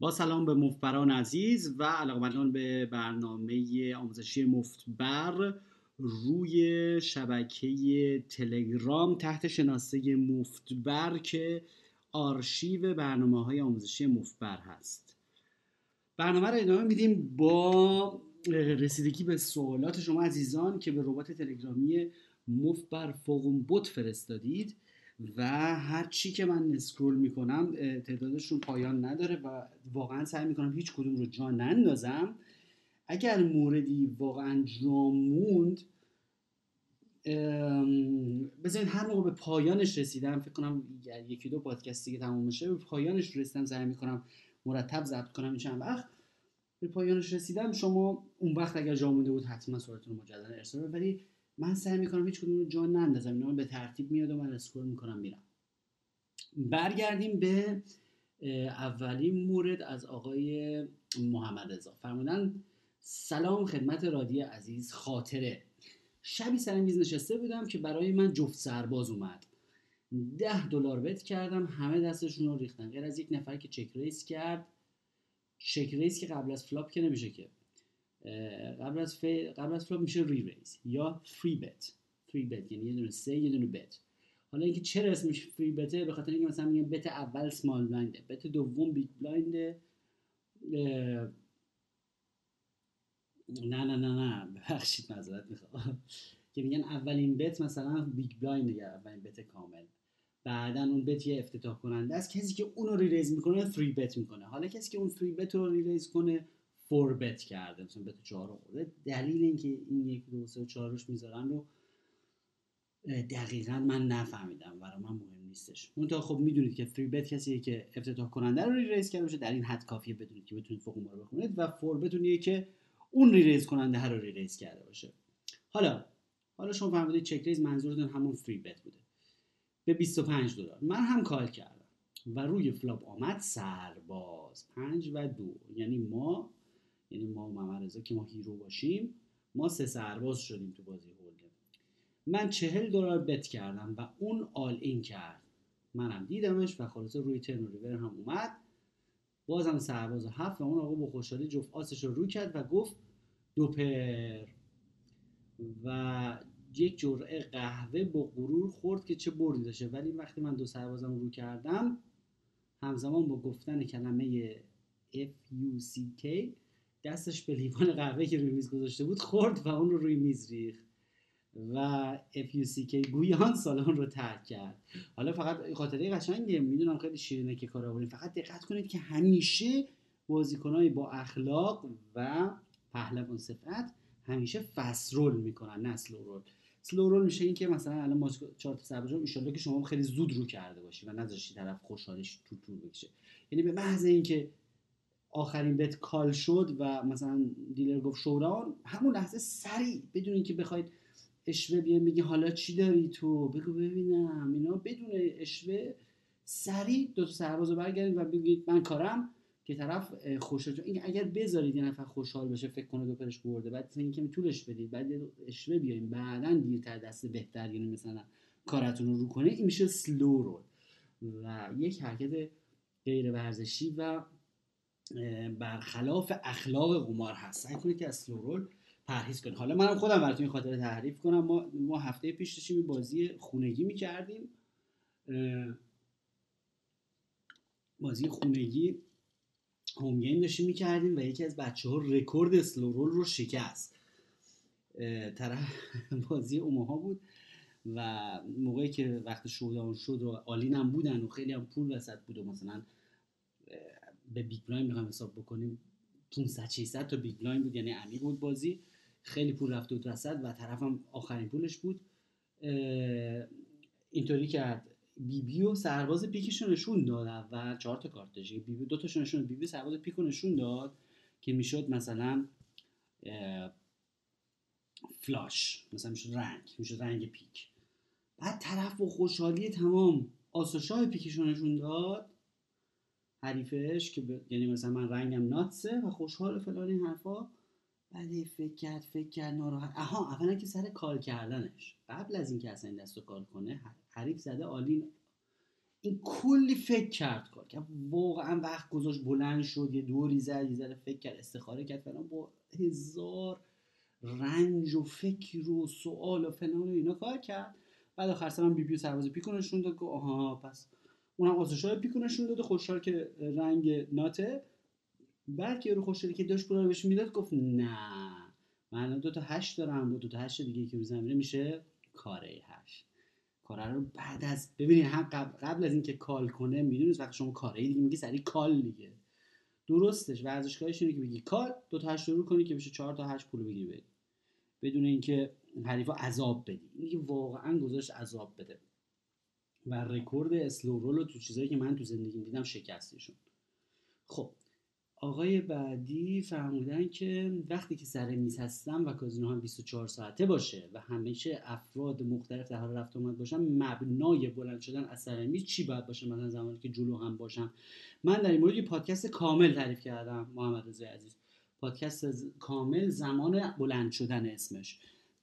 با سلام به مفتبران عزیز و علاقمندان به برنامه آموزشی مفتبر روی شبکه تلگرام تحت شناسه مفتبر که آرشیو برنامه های آموزشی مفتبر هست. برنامه رو ادامه میدیم با رسیدگی به سوالات شما عزیزان که به ربات تلگرامی مفتبر فوقون بوت فرستادید. و هر چی که من اسکرول می‌کنم تعدادشون پایان نداره و واقعا سعی می‌کنم هیچ کدوم رو جا نندازم. اگر موردی واقعا جا موند بذارید هر موقع به پایانش رسیدم فکر کنم یکی دو پادکست دیگه تموم میشه به پایانش رسیدم سعی می‌کنم مرتب ضبط کنم این چند وقت. به پایانش رسیدم شما اون وقت اگر جا مونده بود حتما رو مجددا ارسال ولی من سعی می‌کنم هیچ کدوم رو جا نندازم اینا به ترتیب میاد و من scroll می‌کنم میرم. برگردیم به اولین مورد از آقای محمد رضا. فرمودن سلام خدمت رادی عزیز خاطره. شبی سر میز نشسته بودم که برای من جفت سرباز اومد. ده دلار bet کردم همه دستشون رو ریختن. غیر از یک نفر که check raise کرد check raise که قبل از flop که نمیشه که. قبل از قبل از flop میشه reraise یا three bet three bet یعنی یه دونه سه یه دونه bet حالا اینکه چرا اسمش three bet ه به خاطر اینکه مثلا میگن bet اول small blind bet دوم big blind نه نه نه نه ببخشید معذرت می‌خوام. که میگن اولین bet مثلا big blind یا اولین bet کامل. بعدا اون bet یه افتتاح کننده است. کسی که اون رو reraise می‌کنه 3 bet می‌کنه. حالا کسی که اون 3 bet رو reraise کنه four bet کرده مثلا bet 4 خورده دلیل اینکه این یک دو سه و چهارش می‌ذارن رو دقیقا من نفهمیدم. برای من مهم نیستش. تا خب می‌دونید که 3 bet کسیه که افتتاح کننده رو reraise کرده باشه. در این حد کافیه بدونید که بتونید فوق رو بخونید و four bet اونیه که اون reraise کننده رو reraise کرده باشه. حالا حالا شما فهمیدید check raise منظورتون همون 3 bet بوده. به 25 دلار. من هم call کردم و روی flop آمد سرباز. 5 و دو. یعنی ما یعنی ما و محمد که ما hero باشیم ما سه سرباز شدیم تو بازی hold'em من چهل دلار bet کردم و اون all in کرد. منم دیدمش و خلاصه روی turn و river هم اومد. بازم سرباز هفت و اون آقا با خوشحالی جفت آسش رو رو کرد و گفت دو pair و یک جرعه قهوه با غرور خورد که چه بردی داشته. ولی وقتی من دو سربازم رو کردم همزمان با گفتن کلمه F U C K دستش به لیوان قهوه که روی میز گذاشته بود خورد و اون رو روی میز ریخت. و FUCK گویان سالن رو ترک کرد. حالا فقط خاطره قشنگه می‌دونم خیلی شیرینه که کار آورین فقط دقت کنید که همیشه بازیکنهای با اخلاق و پهلوان صفت همیشه فست رول می‌کنن نه سلو رول سلو رول میشه این که مثلا الان ما چهار تا سربازم که شما خیلی زود رو کرده باشی و نذاشتی طرف خوشحالش تو طول بکشه. یعنی به محض اینکه آخرین بت کال شد و مثلا دیلر گفت شوران همون لحظه سریع بدون اینکه بخواید اشوه بیه میگی حالا چی داری تو؟ بگو ببینم. اینا بدون اشوه سریع دو تا سربازو برگردید و بگید من کارم که طرف خوشحال این اگر بذارید یه نفر خوشحال بشه فکر کنه دو پرش برده بعد اینکه طولش بدید بعد عشوه بیایم بعدا دیرتر دست بهتر یعنی مثلا کارتون رو رو کنه این میشه slow roll و یک حرکت غیر ورزشی و برخلاف اخلاق قمار هست. سعی کنید که از slow roll پرهیز کنید. حالا منم خودم براتون این خاطر تعریف کنم. ما, ما هفته پیش داشتیم بازی خونگی می‌کردیم. بازی خونگی home game داشتیم می‌کردیم و یکی از بچه ها رکورد slow roll رو شکست. طرف بازی اوماها بود و موقعی که وقت showdown شد و all in بودن و خیلی هم پول وسط بود و مثلا به big blind می‌خوایم حساب بکنیم. 500 600 تا big blind بود یعنی عمیق بود بازی. خیلی پول رفته بود وسط و طرفم آخرین پولش بود. اینطوری کرد. بی بی و سرباز پیکش نشون داد. و چهار تا کارت داشت. بی بی دو تاشون نشون بی بی سرباز پیک نشون داد که می‌شد مثلا flush. مثلا می‌شد رنگ. می‌شد رنگ پیک. بعد طرف و خوشحالی تمام آس و شاه پیکش نشون داد. حریفش که ب... یعنی مثلا من رنگم nuts ه و خوشحال فلان این حرفا. بعد فکر کرد فکر کرد ناراحت. اها اولا که سر کار کردنش. قبل از اینکه اصلا این دستو call کنه حریف زده all in. این کلی فکر کرد کار کرد. واقعا وقت گذاشت بلند شد یه دوری زد یه ذره فکر کرد استخاره کرد فلان. با هزار رنج و فکر و سوال و فلان و اینا کار کرد. بعد آخر سرم بی بی و سرباز پیکو نشون داد آها پس اونم آتش های پیکو نشون داد خوشحال که رنگ ناته. بعد که رو خوشحالی که داشت پولا بهش می‌داد گفت نه. من دو تا هشت دارم با دو تا هشت دیگه که رو زمینه میشه کاره هشت. کاره رو بعد از ببینید هم قبل, قبل از اینکه کال کنه می‌دونید وقتی شما کاره دیگه میگی سری کال دیگه. درستش ورزشکاریش اینه که بگی call دو تا هشت رو کنی که بشه چهار تا هشت پول بگیری بدون اینکه حریفا عذاب بدی. این واقعا گذاشت عذاب بده. و رکورد slow roll تو چیزایی که من تو زندگیم دیدم شکستشون خب آقای بعدی فرمودن که وقتی که سر میز هستم و کازینو هم 24 ساعته باشه و همیشه افراد مختلف در حال رفت آمد باشم مبنای بلند شدن از سر میز چی باید باشه؟ مثلا زمانی که جلو هم باشم. من در این مورد یه پادکست کامل تعریف کردم محمد رضا عزیز. پادکست کامل زمان بلند شدن اسمش.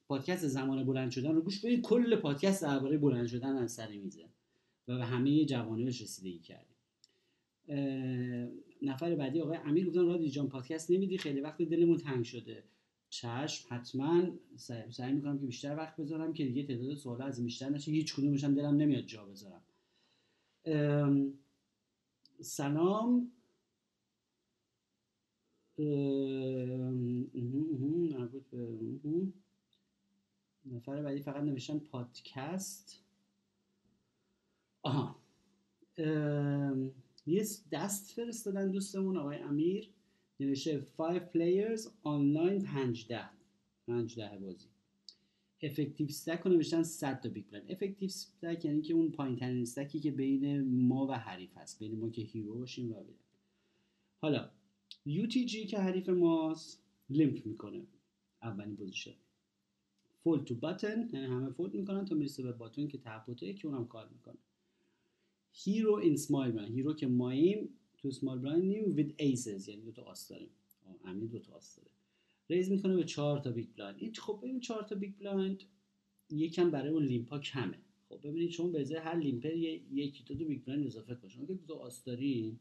پادکست زمان بلند شدن رو گوش بدید کل پادکست درباره بلند شدن از سر میزه. و به همه جوانبش رسیدگی کردیم. نفر بعدی آقای امیر گفتن رادی جان پادکست نمیدی؟ خیلی وقت دلمون تنگ شده. چشم حتما سعی, سعی می‌کنم که بیشتر وقت بذارم که دیگه تعداد سوال از بیشتر نشه. هیچ کدومش هم دلم نمیاد جا بذارم. سلام. نفر بعدی فقط نوشتن پادکست. آها. یه دست فرستادن دوستمون آقای امیر. نوشته 5 players online 15 15 بازی. effective stack رو نوشتن 100 تا big blind effective stack یعنی که اون پایین ترین stack ی که بین ما و حریف هست. بین ما که hero باشیم و villain حالا UTG که حریف ماست limp می‌کنه. اولین position. fold to button یعنی همه fold می‌کنن تا می‌رسه به button که تپوته که اونم call می‌کنه. hero in small blind hero که ماییم تو small blind نیم with aces یعنی دو تا آس داریم. امیر دو تا آس داره. raise می‌کنه به چهار تا big blind این خب ببین چهار تا big blind یکم برای اون limp ا کمه. خب ببینید شما به ازای هر limper یکی تا دو big blind اضافه کنید که دو تا آس دارین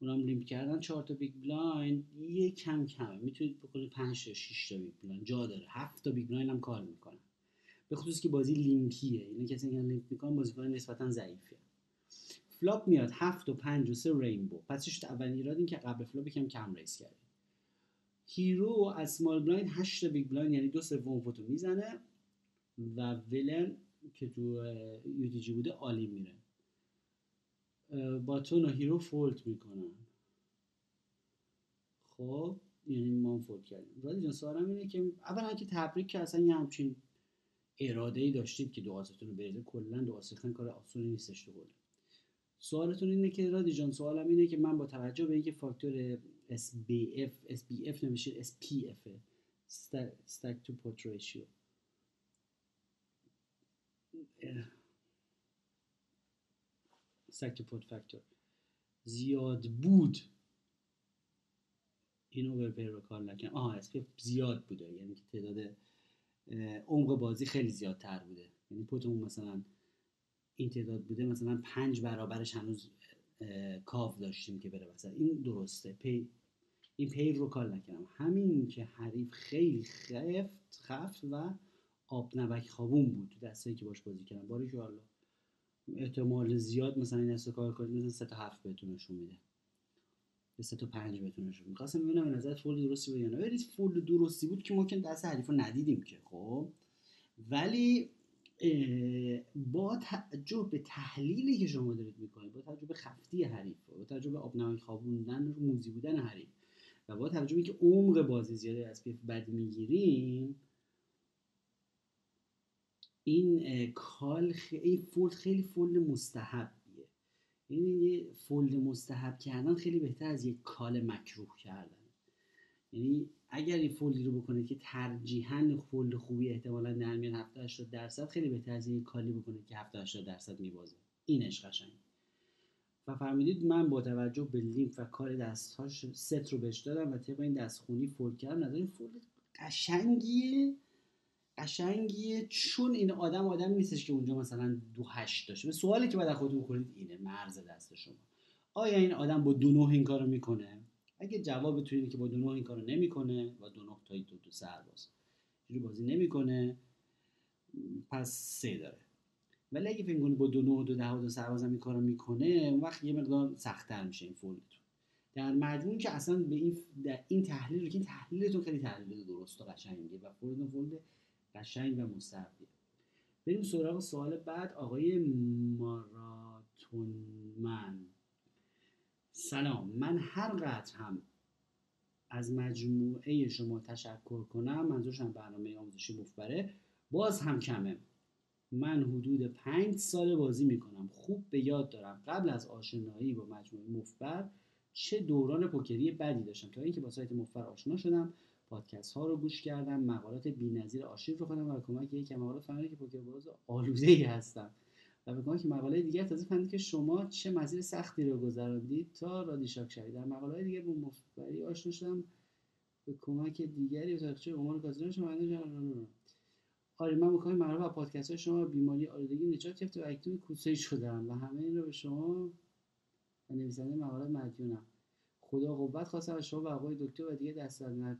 اونم limp کردن چهار تا big blind یکم کمه. می‌تونید بکنید 5 تا 6 تا big blind جا داره. 7 تا big blind هم کار می‌کنه به خصوص که بازی limpy ه اینا کسی که limp می‌کنن بازیکن نسبتا ضعیفه flop میاد. هفت و پنج و سه rainbow پس شد؟ اولین ایراد این که قبل flop یکم کم raise کردیم. hero از small blind هشت big blind یعنی دو سوم pot و می‌زنه و villain که تو UTG بوده all-in میره. button و hero fold می‌کنن خب یعنی ما fold کردیم. رادی جان سوالم اینه که اولا که تبریک که اصلا یه همچین اراده ای داشتید که دو رو بریزه. کلا دو کار آسونی نیستش تو سوالتون اینه که رادی جان سوالم اینه که من با توجه به اینکه فاکتور SBF SBF نمیشه SPF stack to port ratio. Stack to port factor. زیاد بود. اینو اوورپی رو کار نکن. آها SPF زیاد بوده. یعنی که تعداد عمق بازی خیلی زیادتر بوده. یعنی پوتمون مثلا این تعداد بوده مثلا پنج برابرش هنوز کاف داشتیم که بره وسط. این درسته. پی این پیر رو کار نکردم. همین که حریف خیلی خفت خفت و آب نبک خوابون بود. تو دستایی که باش بازی کردم. باری که احتمال زیاد مثلا این دسته کار کنید مثلا سه تا هفت بهتون نشون میده. به سه تا پنج بهتون نشون می‌خواستم ببینم به نظر فول درستی بود یا نه. فول درستی بود که ما که دست حریف رو ندیدیم که خب. ولی با توجه به تحلیلی که شما دارید می‌کنید با توجه به خفتی حریف با توجه به آب نمک رو موزی بودن حریف و با توجه به که عمق بازی زیاده از پیف بد می‌گیریم این call خیلی fold خیلی fold مستحبیه. این یه fold مستحب کردن خیلی بهتر از یک call مکروه کردن. یعنی اگر این fold ی رو بکنید که ترجیحاً fold خوبی احتمالا در میان 70 80 درصد خیلی بهتر از این call ی بکنید که 70 80 درصد میبازه. اینش قشنگ. و فهمیدید من با توجه به لیمف و کار دستهاش ست رو بهش دادم و طبق این دستخونی فولد کردم. نظر این قشنگیه. قشنگیه چون این آدم آدم نیستش که اونجا مثلا دو هشت داشته. به سوالی که بعد خودتون بکنید اینه مرز دست شما. آیا این آدم با دو نه این کارو می‌کنه؟ اگه جواب تو اینه که با دو نه این کارو نمی‌کنه و دو تا دو دو سرباز بازی نمی‌کنه پس سه داره. ولی اگه فکر کنید با دو نه دو ده و دو سرباز این کارو می‌کنه اون وقت یه مقدار سختتر میشه این فولدتون. در مجموع که اصلا به این در این تحلیل که این تحلیلتون خیلی تحلیل درست و قشنگه و فولدتون فولد قشنگ و مستقیم بریم سراغ سوال بعد آقای ماراتونمن. سلام. من هر قطر هم از مجموعه شما تشکر کنم منظورشم برنامه آموزشی مفبره. باز هم کمه. من حدود پنج سال بازی می‌کنم. خوب به یاد دارم. قبل از آشنایی با مجموعه مفبر چه دوران پوکری بدی داشتم. تا اینکه با سایت مفبر آشنا شدم پادکست ها رو گوش کردم مقالات بی‌نظیر آشیف رو خوندم و کمک یک مقالات فهمیدم که پوکر باز آلوده ای هستم. و به که مقاله دیگر تازه فهمیدم که شما چه مسیر سختی رو گذراندید تا رادیشاک شوید. در مقاله دیگه با مفبری آشنا شدم به کمک دیگری به تاریخچه امور کازینو شما آره من می‌خوام معروف از پادکست های شما بیماری آلودگی نجات یافته و اکنون کوسه شدم و همه این رو به شما و نویسنده مقالات مدیونم. خدا قوت خواستم از شما و آقای دکتر و دیگه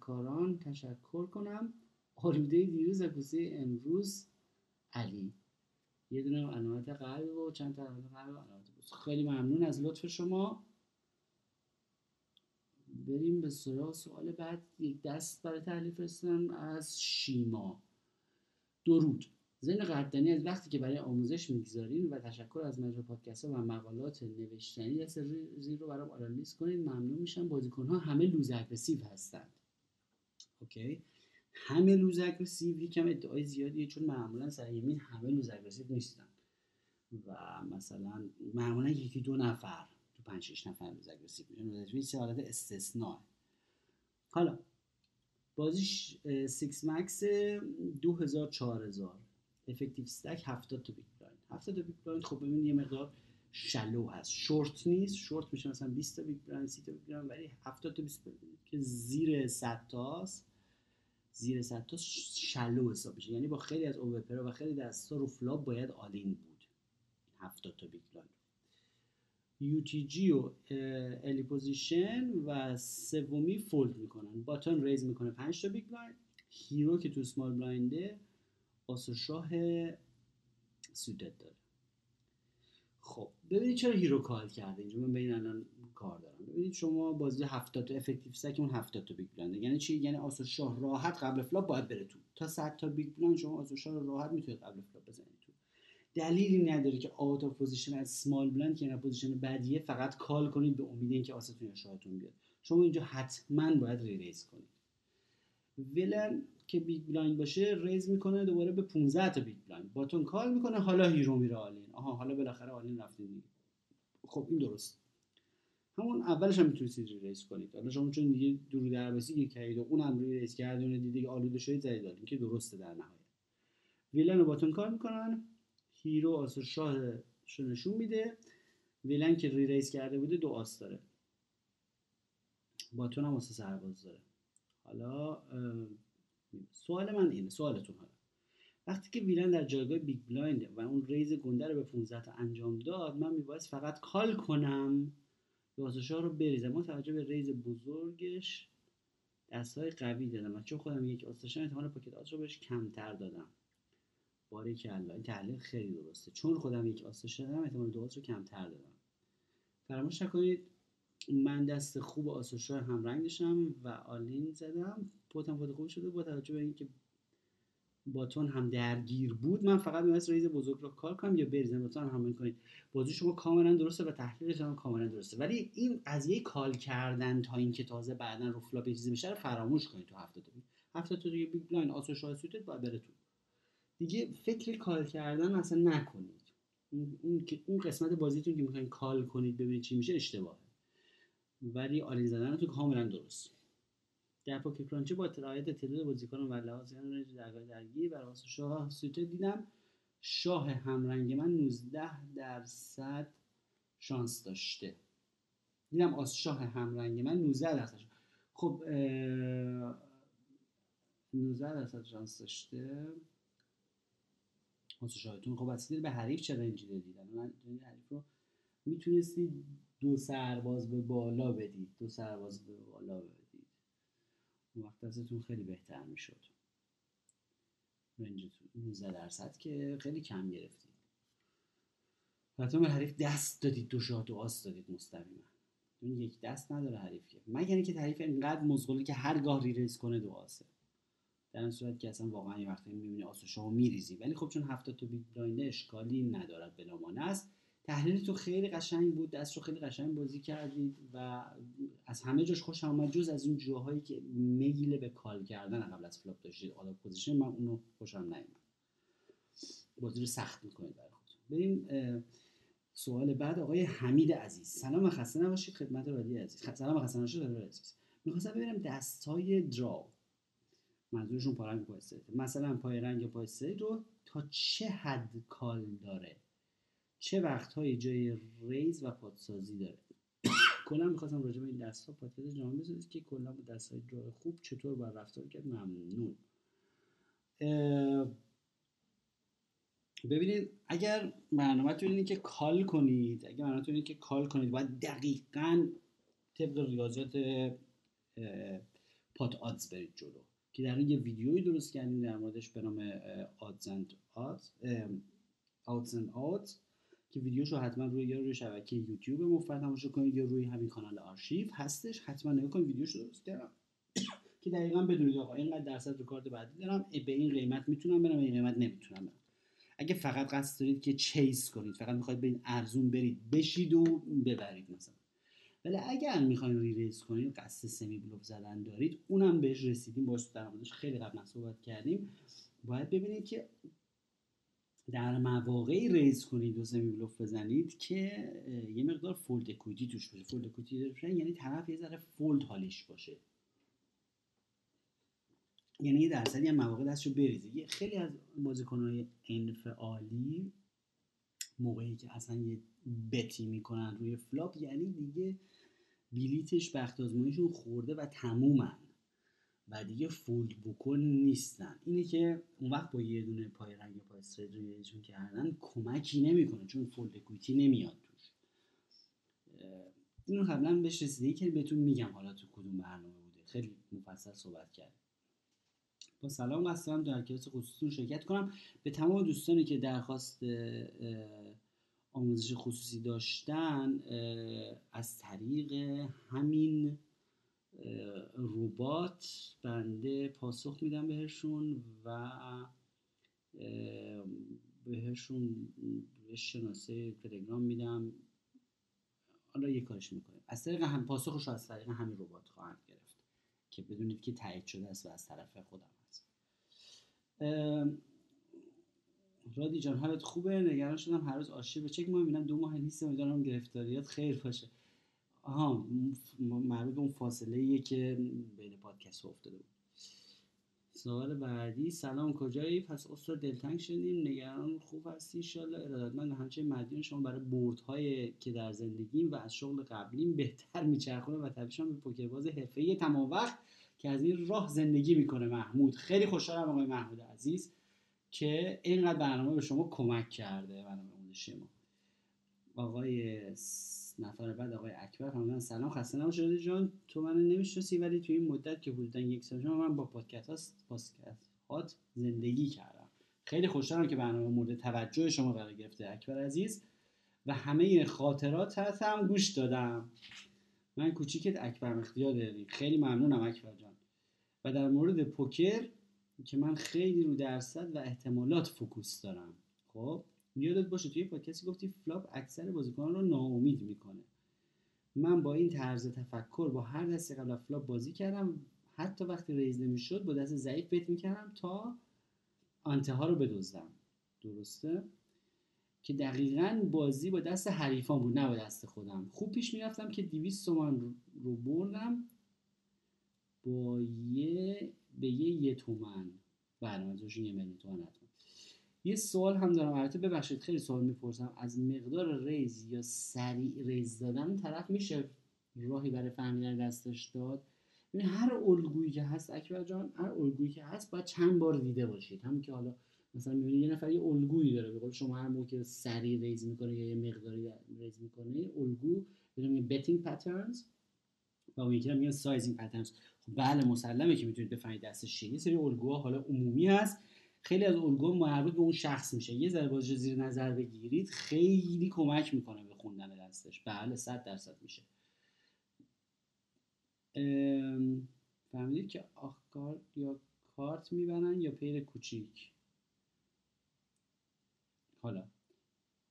کاران تشکر کنم. آلوده دیروز و کوسه امروز علی. یه دونه علامت قلب و چند تا علامت قلب علامت خیلی ممنون از لطف شما. بریم به سراغ سوال بعد. یک دست برای تحلیل فرستادم از شیما. درود. زین قدردانی از وقتی که برای آموزش می‌گذارین و تشکر از مجموع پادکست و مقالات نوشتنی دست زیر رو برام آنالیز کنید ممنون میشم. بازیکن ها همه loose aggressive هستند. okay. همه loose aggressive یکم ادعای زیادیه چون معمولا سر یه میز همه loose aggressive نیستن. و مثلا معمولا یکی دو نفر تو پنج شش نفر loose aggressive میشن حالت استثناء. حالا بازیش 6 max 2000 4000 effective stack 70 تا big blind 70 تا big blind خب ببین یه مقدار shallow هست. شورت نیست شورت میشه مثلا 20 تا big blind 30 تا big blind ولی 70 تا 20 که زیر 100 تاست. زیر 100 تا shallow حساب میشه. یعنی با خیلی از overpair ا و خیلی دستا رو flop باید all-in بود. 70 تا big blind UTG و early position و سومی fold می‌کنن. button raise می‌کنه 5 تا big blind hero که تو small blind ه آس و شاه suited داره. خب ببینید چرا hero call کرده اینجا. من با این الان کار دارم. ببینید شما بازی 70 تا effective stack تون 70 تا big blind یعنی چی؟ یعنی آس و شاه راحت قبل flop باید بره تو. تا 100 تا big blind شما آس و شاه راحت می‌تونید قبل flop بزنید دلیلی نداره که آوت آف پوزیشن از سمال بلند که این پوزیشن بعدیه فقط call کنید به امید اینکه آستون یا شاهتون بیاد. شما اینجا حتما باید re-raise کنید. villain که big blind باشه raise می‌کنه دوباره به 15 تا big blind button call می‌کنه حالا hero میره all-in آها حالا بالاخره all-in رفتین خب این درست. همون اولش هم می‌تونید re-raise کنید حالا شما چون دیگه درو دربسی یک کرید و اونم re-raise کردونه دیگه آلوده شده زدید دادین که درسته در نهایت. villain و button call می‌کنن. hero آس شاه نشون میده. villain که re-raise کرده بوده دو آس داره. button هم آس سرباز داره. حالا سوال من اینه سوالتون حالا. وقتی که villain در جایگاه big blind ه و اون raise گنده رو به 15 تا انجام داد من میباید فقط call کنم. شاه رو بریزم با توجه به raise بزرگش دستای قوی دادم. چون خودم یک آس داشتم احتمال پاکت آس رو بهش کمتر دادم. باری که این تحلیل خیلی درسته. چون خودم یک آس داشتم احتمال دو رو کمتر دادم. فراموش نکنید من دست خوب آس و شاه هم رنگ داشتم و all-in زدم. pot م pot خوب شده با توجه به اینکه button هم درگیر بود من فقط میبایست raise بزرگ رو call کنم یا بریزم باتون هم کنید. بازی شما کاملا درسته و تحلیل شما کاملا درسته. ولی این قضیه call کردن تا اینکه تازه بعدا رو flop چیزی بشه رو فراموش کنید تو هفتاد تا هفتاد تا دیگه big blind آس و suited باید بره دیگه فکر call کردن اصلا نکنید. اون, اون قسمت بازیتون که می‌خواین call کنید ببینید چی میشه اشتباهه. ولی all-in زدن تو کاملا درست. در Poker Cruncher با رعایت تعداد بازیکنان و لحاظ range درگاه درگیر بر شاه suited دیدم. شاه همرنگ من 19 درصد شانس داشته. دیدم آس شاه همرنگ من 19 درصد خب 19 درصد شانس داشته. واسه شاهدتون خب بسیده به حریف چه رنجی دادید من حریف رو می‌تونستید دو سرباز به بالا بدید دو سرباز به بالا بدید وقت ازتون خیلی بهتر می‌شد. رنجتون 19 درصد که خیلی کم گرفتید. حتی به حریف دست دادید دو شاه دو آس دادید مستقیما. اون یک دست نداره حریف که. مگر اینکه حریف اینقدر مزغوله که هرگاه raise کنه دو آسه. در این صورت که اصلا واقعا یه وقتی می‌بینی آس و شاه میریزی. ولی خب چون هفتاد تا big blind ه اشکالی ندارد بلامانه است تحلیل تو خیلی قشنگ بود دست رو خیلی قشنگ بازی کردید و از همه جاش خوش آمد جز از اون جاهایی که میل به call کردن قبل از flop داشتید out of position من اونو خوشم نیومد. بازی رو سخت می‌کنید برای خودتون. بریم سوال بعد آقای حمید عزیز. سلام خسته نباشید خدمت رادی عزیز. سلام خسته نباشید رادی عزیز. می‌خواستم ببینم دستای دراو. منظورشون پارنگ پای مثلا پای رنگ پای رو تا چه حد کال داره؟ چه وقتهایی جای ریز و پادسازی داره؟ کلا می‌خواستم راجع به این ها پادکست جامعه بسازید که کلا با دست های جای خوب چطور باید رفتار کرد. ممنون. ببینید اگر برنامه اینه که call کنید اگر برنامه اینه که call کنید باید دقیقا طبق ریاضیات pot odds برید جلو. که در یه ویدیویی درست کردیم در موردش به نام outs and odds outs and odds. که ویدیوشو حتما روی یا روی شبکه یوتیوب مفت تماشا کنید یا روی همین کانال آرشیو هستش. حتما نگاه کنید ویدیوشو درست کردم. که دقیقا بدونید آقا اینقدر درصد رو کارت بعدی دارم به این قیمت می‌تونم برم به این قیمت نمی‌تونم برم. اگه فقط قصد دارید که chase کنید فقط می‌خواید این ارزون برید بشید و ببرید مثلا. ولی اگر می‌خواین raise کنید قصد semi bluff زدن دارید اونم بهش رسیدیم. باش در خیلی قبلا صحبت کردیم. باید ببینید که در مواقعی raise کنید و semi bluff بزنید که یه مقدار fold equity توش باشه. fold equity یعنی طرف یه ذره fold حالیش باشه. یعنی یه درصدی هم مواقع دستشو بریزه. خیلی از بازیکنهای انفعالی موقعی که اصلا یه bet ی می‌کنن روی flop یعنی دیگه بیلیتش بخت آزماییشون خورده و تمومن. و دیگه fold بکن نیستن. اینه که اون وقت با یه دونه پای رنگ پای straight کردن کمکی نمی‌کنه چون fold equity نمیاد توش. اینو قبلا بهش رسیده که بهتون میگم حالا تو کدوم برنامه بوده. خیلی مفصل صحبت کرد با سلام قصد در کلاس خصوصیتون شرکت کنم. به تمام دوستانی که درخواست آموزش خصوصی داشتن از طریق همین ربات بنده پاسخ میدم بهشون و بهشون شناسه تلگرام میدم. حالا یه کارش می‌کنه از طریق هم پاسخش رو از طریق همین ربات خواهند گرفت که بدونید که تایید شده است و از طرف خودم هست رادی جان حالت خوبه؟ نگران شدم هر روز آشی به چک ما می‌بینم دو ماه نیست امیدوارم گرفتاریات خیر باشه. آها مربوط اون فاصله ایه که بین پادکست افتاده بود. سوال بعدی سلام کجایی؟ پس استاد دلتنگ شدیم نگران خوب هستی؟ انشالله ارادتمند همچنین مدیون شما برای بردهایی که در زندگیم و از شغل قبلیم بهتر میچرخونه و تبریشم به پوکرباز حرفه‌ای تمام وقت که از این راه زندگی می‌کنه محمود. خیلی خوشحالم آقای محمود عزیز که اینقدر برنامه به شما کمک کرده برنامه شما. آقای نفر بعد آقای اکبر. فرمودن سلام خسته نباشید جان. تو منو نمی‌شناسی ولی تو این مدت که حدودا یک سال من با پادکست هاست پادکست هات زندگی کردم. خیلی خوشحالم که برنامه مورد توجه شما قرار گرفته اکبر عزیز. و همه خاطرات هم گوش دادم. من کوچیکت اکبر اختیار داریم. خیلی ممنونم اکبر جان. و در مورد پوکر که من خیلی رو درصد و احتمالات focus دارم. خب؟ یادت باشه توی پادکستی گفتی flop اکثر بازیکنان رو ناامید می‌کنه. من با این طرز تفکر با هر دستی قبل flop بازی کردم. حتی وقتی raise نمی‌شد با دست ضعیف bet می‌کردم تا ante ها رو بدزدم. درسته؟ که دقیقا بازی با دست حریفان بود نه با دست خودم. خوب پیش می‌رفتم که 200 تومن رو بردم با یه به یه یه تومن برنامه یه میلیون تومن یه سوال هم دارم البته ببخشید خیلی سوال می‌پرسم. از مقدار ریز یا سریع ریز دادن طرف میشه راهی برای فهمیدن دستش داد؟ ببین هر الگویی که هست اکبر جان هر الگویی که هست باید چند بار دیده باشید. همین که حالا مثلا می‌بینی یه نفر یه الگویی داره. به شما هر موقع که سریع raise می‌کنه یا یه مقداری raise می‌کنه الگو میگه betting patterns و اون یکی میگن sizing patterns. خب بله مسلمه که می‌تونید بفهمید دستش چیه. یه سری الگوها حالا عمومی هست. خیلی از الگوها مربوط به اون شخص میشه. یه ذره بازی زیر نظر بگیرید خیلی کمک می‌کنه به خوندن دستش. بله صد درصد میشه. فهمیدید که آخ کارت یا کارت می‌برن یا پیر کوچیک؟ حالا.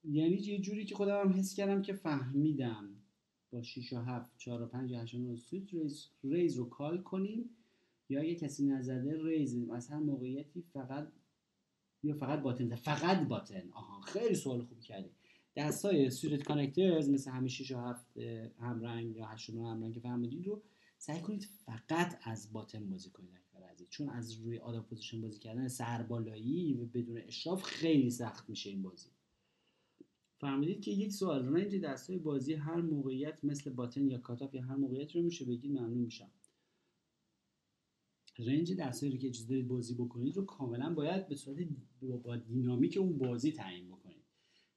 یعنی یه جوری که خودم هم حس کردم که فهمیدم با 6 و 7 4 و 5 و 8 و سوت ریز, ریز رو کال کنیم یا اگه کسی نزده ریز. از هر موقعیتی فقط یا فقط باتن فقط باتن آها خیلی سوال خوبی کردی. دستای سوت کانکترز مثل همه 6 و 7 رنگ یا 8 و رنگ فهمیدید رو سعی کنید فقط از button بازی کنید عزیز. چون از روی out of position بازی کردن سربالایی و بدون اشراف خیلی سخت میشه این بازی. فرمودید که یک سوال range دستای بازی هر موقعیت مثل button یا cutoff یا هر موقعیت رو میشه بگید ممنون میشم. range دستایی که اجازه دارید بازی بکنید رو کاملا باید به صورت با دینامیک اون بازی تعیین بکنید.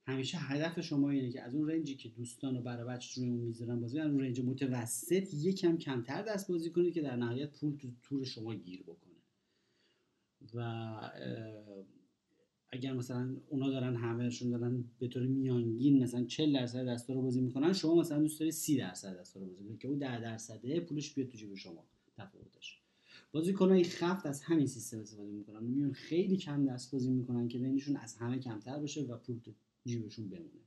همیشه هدف شما اینه که از اون رنجی که دوستان و برای روی اون می‌ذارن بازی اون رنج متوسط یکم کمتر دست بازی کنید که در نهایت پول تو تور شما گیر بکنه. و اگر مثلا اونا دارن همهشون دارن به طور میانگین مثلا 40 درصد دستا رو بازی می‌کنن شما مثلا دوست داری 30 درصد دستا رو بازی کنید که اون 10 درصده پولش بیاد تو جیب شما. تفاوتش. بازیکنای خفت از همین سیستم استفاده می‌کنن. میون خیلی کم دست بازی می‌کنن که بینشون از همه کمتر باشه و پول تو جیبشون بمونه.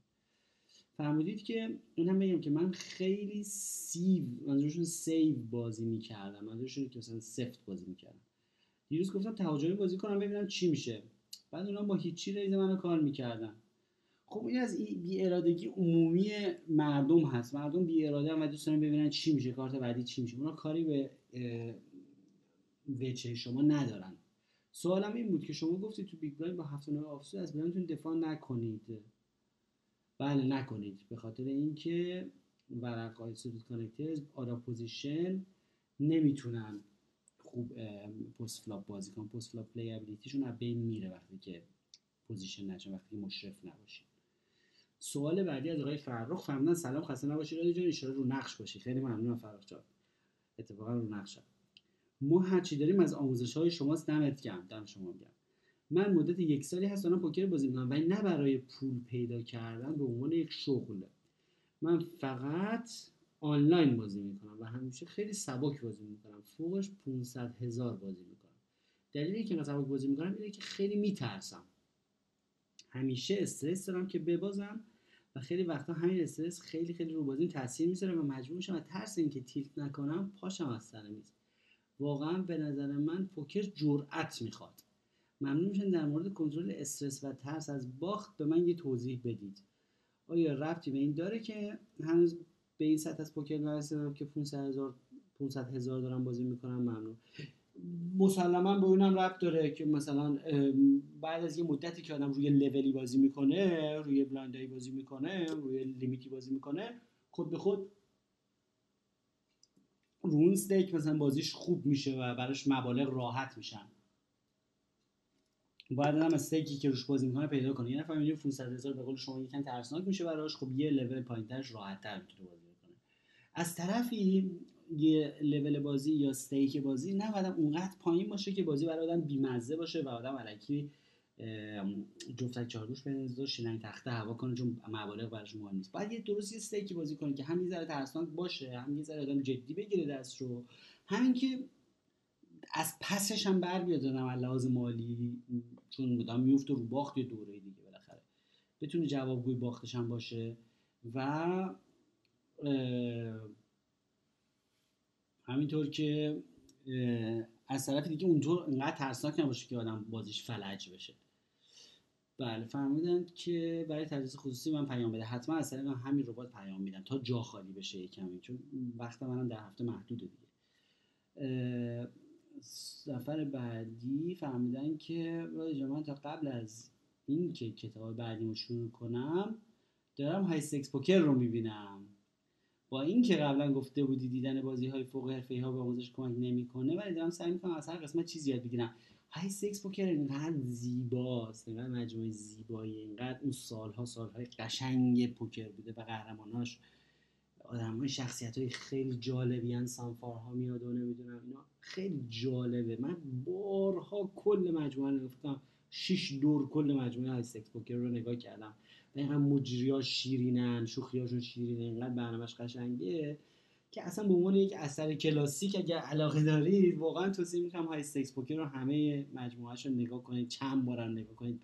فرمودید که این هم بگم که من خیلی سیو منظورشون سیو بازی می‌کردم. منظورشون که مثلا سفت بازی می‌کردم. دیروز گفتم تهاجمی بازی کنم ببینم چی میشه. بعد اونا با هیچی raise منو call می‌کردن. خب این از بی ارادگی عمومی مردم هست. مردم بی اراده هم و دوست ببینن چی میشه کارت بعدی چی میشه. اونا کاری به وجهه شما ندارن. سوالم این بود که شما گفتید تو big blind با هفت نوع offsuit از blind تون دفاع نکنید. بله نکنید. به خاطر اینکه ورقای suited connectors out of position نمی‌تونن خوب post flop بازی کنن. post flop playability شون از بین میره وقتی که position نشه وقتی که مشرف نباشید سوال بعدی از آقای فرخ فرمودن سلام خسته نباشید رادی جان. رو نقش باشی. خیلی ممنونم فرخ جان. اتفاقا رو نقشم. ما هرچی داریم از آموزش های شماست دمت گرم دم شما گرم. من مدت یک سالی هست دارم پوکر بازی می‌کنم ولی نه برای پول پیدا کردن به عنوان یک شغله من فقط آنلاین بازی می‌کنم و همیشه خیلی سبک بازی می‌کنم. فوقش 500 هزار بازی می‌کنم. دلیلی که سبک بازی می‌کنم اینه که خیلی میترسم. همیشه استرس دارم که ببازم و خیلی وقتا همین استرس خیلی خیلی رو بازی تاثیر می‌ذاره و مجبور میشم و ترس اینکه تیلت نکنم پاشم از سر میز. واقعا به نظر من پوکر جرأت می‌خواد. ممنون میشن در مورد کنترل استرس و ترس از باخت به من یه توضیح بدید. آیا ربطی به این داره که هنوز به این سطح از پوکر نرسیدم که 500 هزار 500 هزار دارم بازی می‌کنم؟ ممنون. مسلما به اونم ربط داره که مثلا بعد از یه مدتی که آدم روی لولی بازی می‌کنه روی بلایندایی بازی می‌کنه روی لیمیتی بازی می‌کنه خود به خود رون استیک مثلا بازیش خوب میشه و براش مبالغ راحت میشن. باید هم استیکی که روش بازی می‌کنه پیدا کنه. یه نفر میگه 500 هزار به قول شما یکم ترسناک میشه براش خب یه لول پایینترش راحت تر می‌تونه بازی کنه از طرفی یه لول بازی یا استیک بازی بعدم اونقدر پایین باشه که بازی برای آدم بیمزه باشه و آدم علکی جفتک چهارگوش بنزد و شیلنگ تخته هوا کنه چون مبالغ براش مهم نیست. باید یه درست یه استیکی بازی کنه که هم یه ذره ترسناک باشه هم یه ذره آدم جدی بگیره دست رو. همین که از پسش هم بر بیاد آدم لحاظ مالی چون مدام میفته رو باخت یه دوره دیگه بالاخره. بتونه جوابگوی باختش هم باشه. و همینطور که از طرف دیگه اونطور انقدر ترسناک نباشه که آدم بازیش فلج بشه. بله فهمیدن که برای تدریس خصوصی من پیام بده. حتما از طریق همین ربات پیام میدم تا جا خالی بشه کمی چون وقت منم در هفته محدوده دیگه. سفر بعدی فهمیدن که رای من تا قبل از این که کتاب بعدیمو شروع کنم دارم های سکس پوکر رو می‌بینم. با اینکه قبلا گفته بودی دیدن بازی های فوق حرفه ها به آموزش کمک نمی‌کنه ولی دارم سعی می‌کنم از هر قسمت چیزی یاد بگیرم. های سکس پوکر اینقدر زیباست اینقدر مجموعه زیبایی اینقدر اون سالها سالهای قشنگ پوکر بوده و قهرماناش. آدم های شخصیت های خیلی جالبی هن سانفارها میاد و نمی‌دونم اینا. خیلی جالبه. من بارها کل مجموعه گفتم شیش دور کل مجموعه های سکس پوکر رو نگاه کردم. و اینقدر مجری شیرینن شوخیاشون شیرینه اینقدر برنامهش قشنگه. که اصلا به عنوان یک اثر کلاسیک اگر علاقه دارید واقعا توصیه می‌کنم های سکس پوکر رو همه مجموعهش رو نگاه کنید چند بارم نگاه کنید.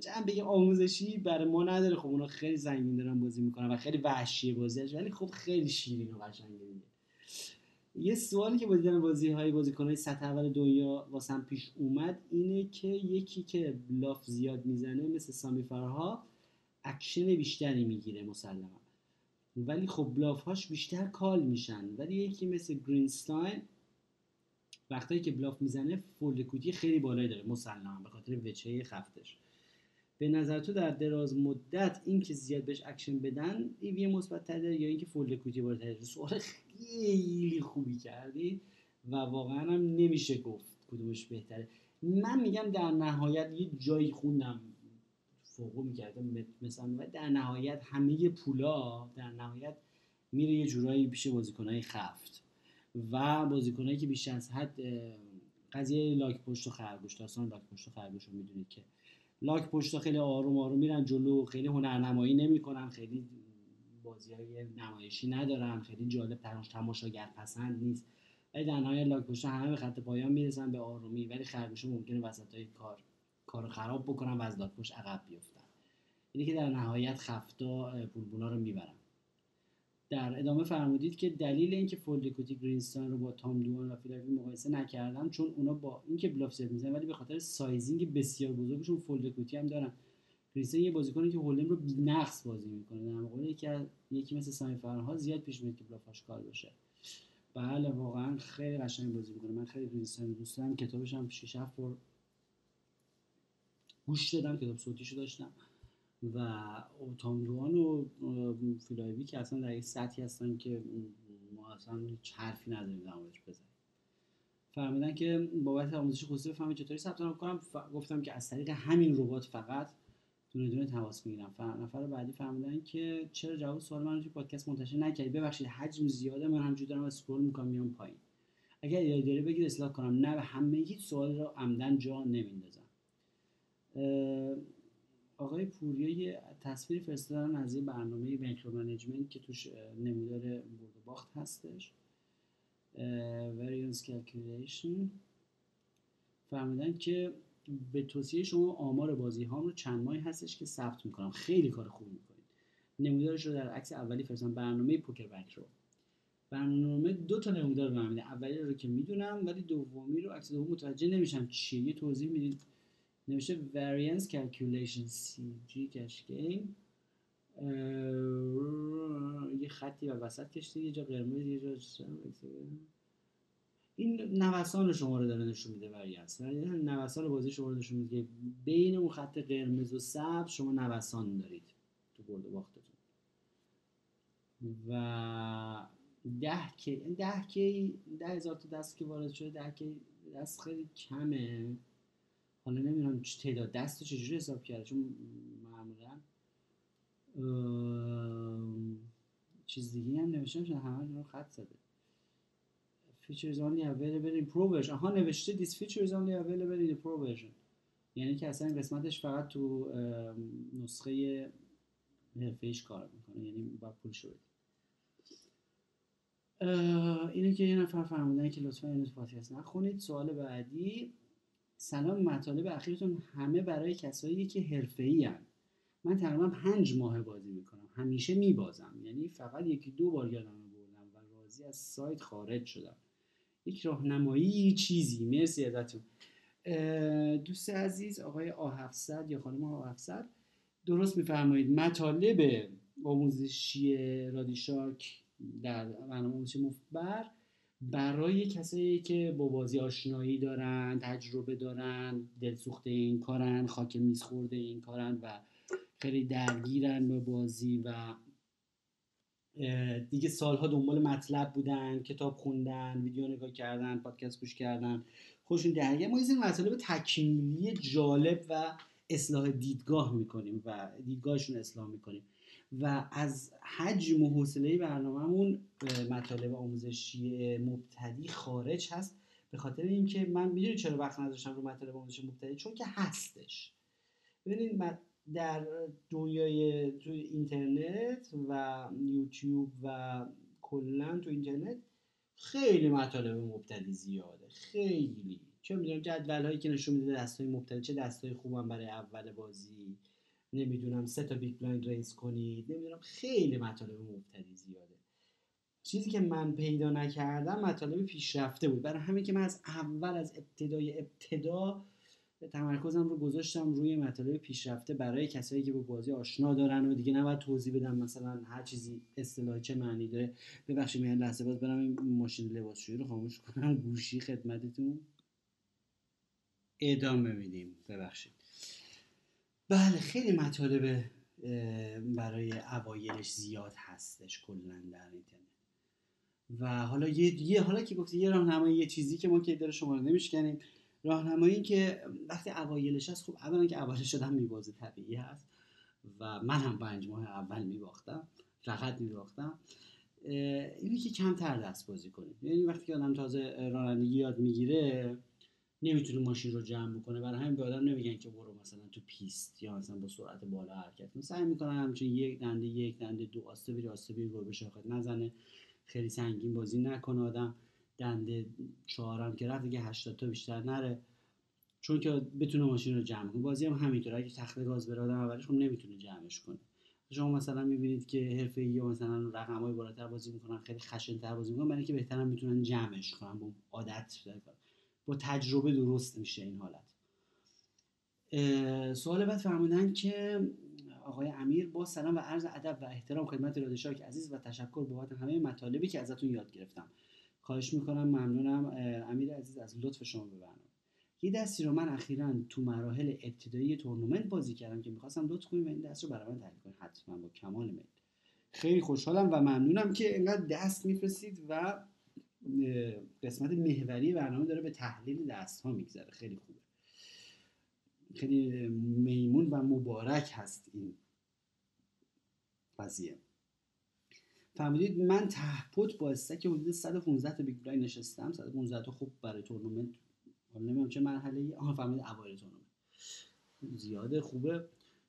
چند بگه آموزشی برای ما نداره. خب اونا خیلی زنگین دارن بازی می‌کنن و خیلی وحشیه بازیش ولی خب خیلی شیرین و قشنگه یه سوالی که با دیدن بازی های بازیکن های سطح اول دنیا واسم پیش اومد اینه که یکی که بلاف زیاد می‌زنه مثل سامی فرها اکشن بیشتری می‌گیره مسلما. ولی خب bluff هاش بیشتر call میشن. ولی یکی مثل گرینستاین وقتایی که bluff می‌زنه fold equity خیلی بالایی داره مسلما به خاطر وجهه سفتش. به نظر تو در دراز مدت این که زیاد بهش اکشن بدن EV مثبت تره یا اینکه fold equity بالاتر سوال خیلی خوبی کردی و واقعا هم نمیشه گفت کدومش بهتره. من میگم در نهایت یه جایی خوندم فوقو می‌کردم مثلا و در نهایت همه پولا در نهایت میره یه جورایی پیش بازیکنهای خفت و بازیکنهایی که بیشتر از حد قضیه لاک پشت و خرگوش داستان لاک پشت و خرگوش رو می‌دونید که لاک پشت خیلی آروم آروم میرن جلو خیلی هنرنمایی نمی‌کنن خیلی بازی های نمایشی ندارن خیلی جالب تراش تماشاگر پسند نیست. ولی در نهایت لاک پشت همه به خط پایان می‌رسن به آرومی. ولی خرگوش ممکنه وسط های کار کار خراب بکنن و از لاک پشت عقب بیفتن اینه که در نهایت سفتا بولبولا رو می‌برن در ادامه فرمودید که دلیل اینکه fold equity گرینستان رو با تام دوان و فیلادلفی مقایسه نکردم چون اونا با اینکه bluff زیاد می‌زنن ولی به خاطر sizing بسیار بزرگشون fold equity هم دارن. گرینستان یه بازیکنی که hold'em رو بی نقص بازی می‌کنه. در مقابل یکی یکی مثل سامی فرها زیاد پیش میاد که بلافاش کار بشه بله واقعا خیلی قشنگ بازی می‌کنه. من خیلی گرینستان دوست دارم. کتابش هم 6 7 گوش دادم کتاب صوتیشو داشتم. و تامدوان و فیلایوی که اصلا در یک سطحی هستن که ما اصلا حرفی نداریم در موردش بزنیم. فهمیدن که بابت آموزش خصوصی بفهمید چطوری ثبت نام کنم. گفتم که از طریق همین ربات فقط دونه دونه تماس می‌گیرم. نفر بعدی فرمودن که چرا جواب سوال من رو توی پادکست منتشر نکردی؟ ببخشید حجم زیاده من همجور دارم scroll می‌کنم میام پایین. اگر ایرادی داره بگید اصلاح کنم. نه به همه هیچ سوال رو عمدن جا نمیندازم. آقای پوریا یه تصویر فرستادن از یه برنامه micro management که توش نمودار برد باخت هستش. variance calculation. فهمیدن که به توصیه شما آمار بازی هام رو چند ماهی هستش که ثبت می‌کنم. خیلی کار خوبی می‌کنید. نمودارش رو در عکس اولی فرستادم. برنامه پوکر بک رو. برنامه دو تا نمودار میده اولی رو که می‌دونم ولی دومی رو عکس دوم متوجه نمیشم چیه. یه توضیح می‌دید نوشته variance calculation CG game یه خطی و وسط کشته یه جا قرمز یه جا این نوسان شما رو داره نشون میده وریانس نوسان بازی شما رو نشون میده که بین اون خط قرمز و سبز شما نوسان دارید تو برد و باختتون. و ده کی ده کی ده هزار تا دست که وارد شده ده کی دست خیلی کمه. حالا نمی‌دونم تعداد دست چجوری حساب کرده چون معمولا چیز دیگه هم نوشتم چون همه رو خط زده. Features only available in pro version. آها نوشته this feature is only available in pro version. یعنی که اصلا قسمتش فقط تو نسخه حرفه‌ایش کار می‌کنه یعنی با پول شده اینه که یه نفر فرمودن که لطفا این پادکست نخونید. سوال بعدی سلام مطالب اخیرتون همه برای کسایی که حرفه‌ای هن. من تقریبا پنج ماه بازی می‌کنم. همیشه میبازم. یعنی فقط یکی دو بار یادم بردم و راضی از سایت خارج شدم. یک راهنمایی چیزی. مرسی ازتون. دوست عزیز آقای آ700 یا خانم آ700 درست میفرمایید. مطالب آموزشی رادیشارک در برنامه آموزشی مفبر برای کسایی که با بازی آشنایی دارن تجربه دارن دلسوخته این کارن خاک میز این کارن و خیلی درگیرن با بازی و دیگه سالها دنبال مطلب بودن کتاب خوندن ویدیو نگاه کردن پادکست گوش کردن خوشون درگیر ما این مطالب تکمیلی جالب و اصلاح دیدگاه می‌کنیم و دیدگاهشون اصلاح می‌کنیم. و از حجم و حوصله برنامهمون مطالب آموزشی مبتدی خارج هست. به خاطر اینکه من می‌دونی چرا وقت نداشتم رو مطالب آموزشی مبتدی؟ چون که هستش. ببینید در دنیای تو اینترنت و یوتیوب و کلا تو اینترنت خیلی مطالب مبتدی زیاده. خیلی. چه می‌دونم جدول هایی که نشون میده دستای مبتدی چه دستای خوبم برای اول بازی. نمی‌دونم سه تا big blind raise کنید نمی‌دونم خیلی مطالب مبتدی زیاده. چیزی که من پیدا نکردم مطالب پیشرفته بود. برای همین که من از اول از ابتدای ابتدا تمرکزم رو گذاشتم روی مطالب پیشرفته برای کسایی که به بازی آشنا دارن و دیگه نباید توضیح بدم مثلا هر چیزی اصطلاح چه معنی داره. ببخشید میاد لحظه باز برم این ماشین لباسشویی رو خاموش کنم. گوشی خدمتتون. ادامه میدیم. ببخشید. بله خیلی مطالب برای اوایلش زیاد هستش کلا در اینترنت. و حالا یه, یه حالا که گفتی یه راهنمایی یه چیزی که ما که داره شما رو نمیشکنیم. راهنمایی که وقتی اوایلش هست خب اولا که اولش شدم میبازه طبیعی هست. و من هم پنج ماه اول میباختم فقط میباختم. اینی که کمتر دست بازی کنیم. یعنی وقتی که آدم تازه رانندگی یاد می‌گیره نمی‌تونه ماشین رو جمع بکنه. برای همین به آدم نمیگن که برو مثلا تو پیست یا مثلا با سرعت بالا حرکت کن. سعی می‌کنن همچون یک دنده یک دنده دو آسته بری آسته بری گربه شاخت نزنه. خیلی سنگین بازی نکنه آدم. دنده چهارم که رفت دیگه 80 تا بیشتر نره. چون که بتونه ماشین رو جمع کنه. بازی هم همینطوره اگه تخته گاز بره آدم اولش خب نمی‌تونه جمعش کنه. شما مثلا می‌بینید که حرفه یا مثلا رقم های بالاتر بازی می‌کنن خیلی خشن تر بازی می‌کنن. برای اینکه بهترم می‌تونن جمعش کنن. با عادت. با تجربه درست میشه این حالت. سوال بعد فرمودن که آقای امیر با سلام و عرض ادب و احترام خدمت رادشاک عزیز و تشکر بابت همه مطالبی که ازتون یاد گرفتم. خواهش می‌کنم ممنونم. امیر عزیز از لطف شما به یه دستی رو من اخیرا تو مراحل ابتدایی تورنمنت بازی کردم که می‌خواستم لطف کنیم و این دست رو برای من تعریف کنید حتما با کمال میل. خیلی خوشحالم و ممنونم که اینقدر دست میفرستید و قسمت محوری برنامه داره به تحلیل دست ها میگذره. خیلی خوبه. خیلی میمون و مبارک هست این قضیه. فرمودید من ته pot با stack حدود 115 تا big blind نشستم. 115 تا خوب برای تورنمنت. حالا نمی‌دونم چه مرحله ای آها فرمودید اوایل تورنمنت. زیاده خوبه.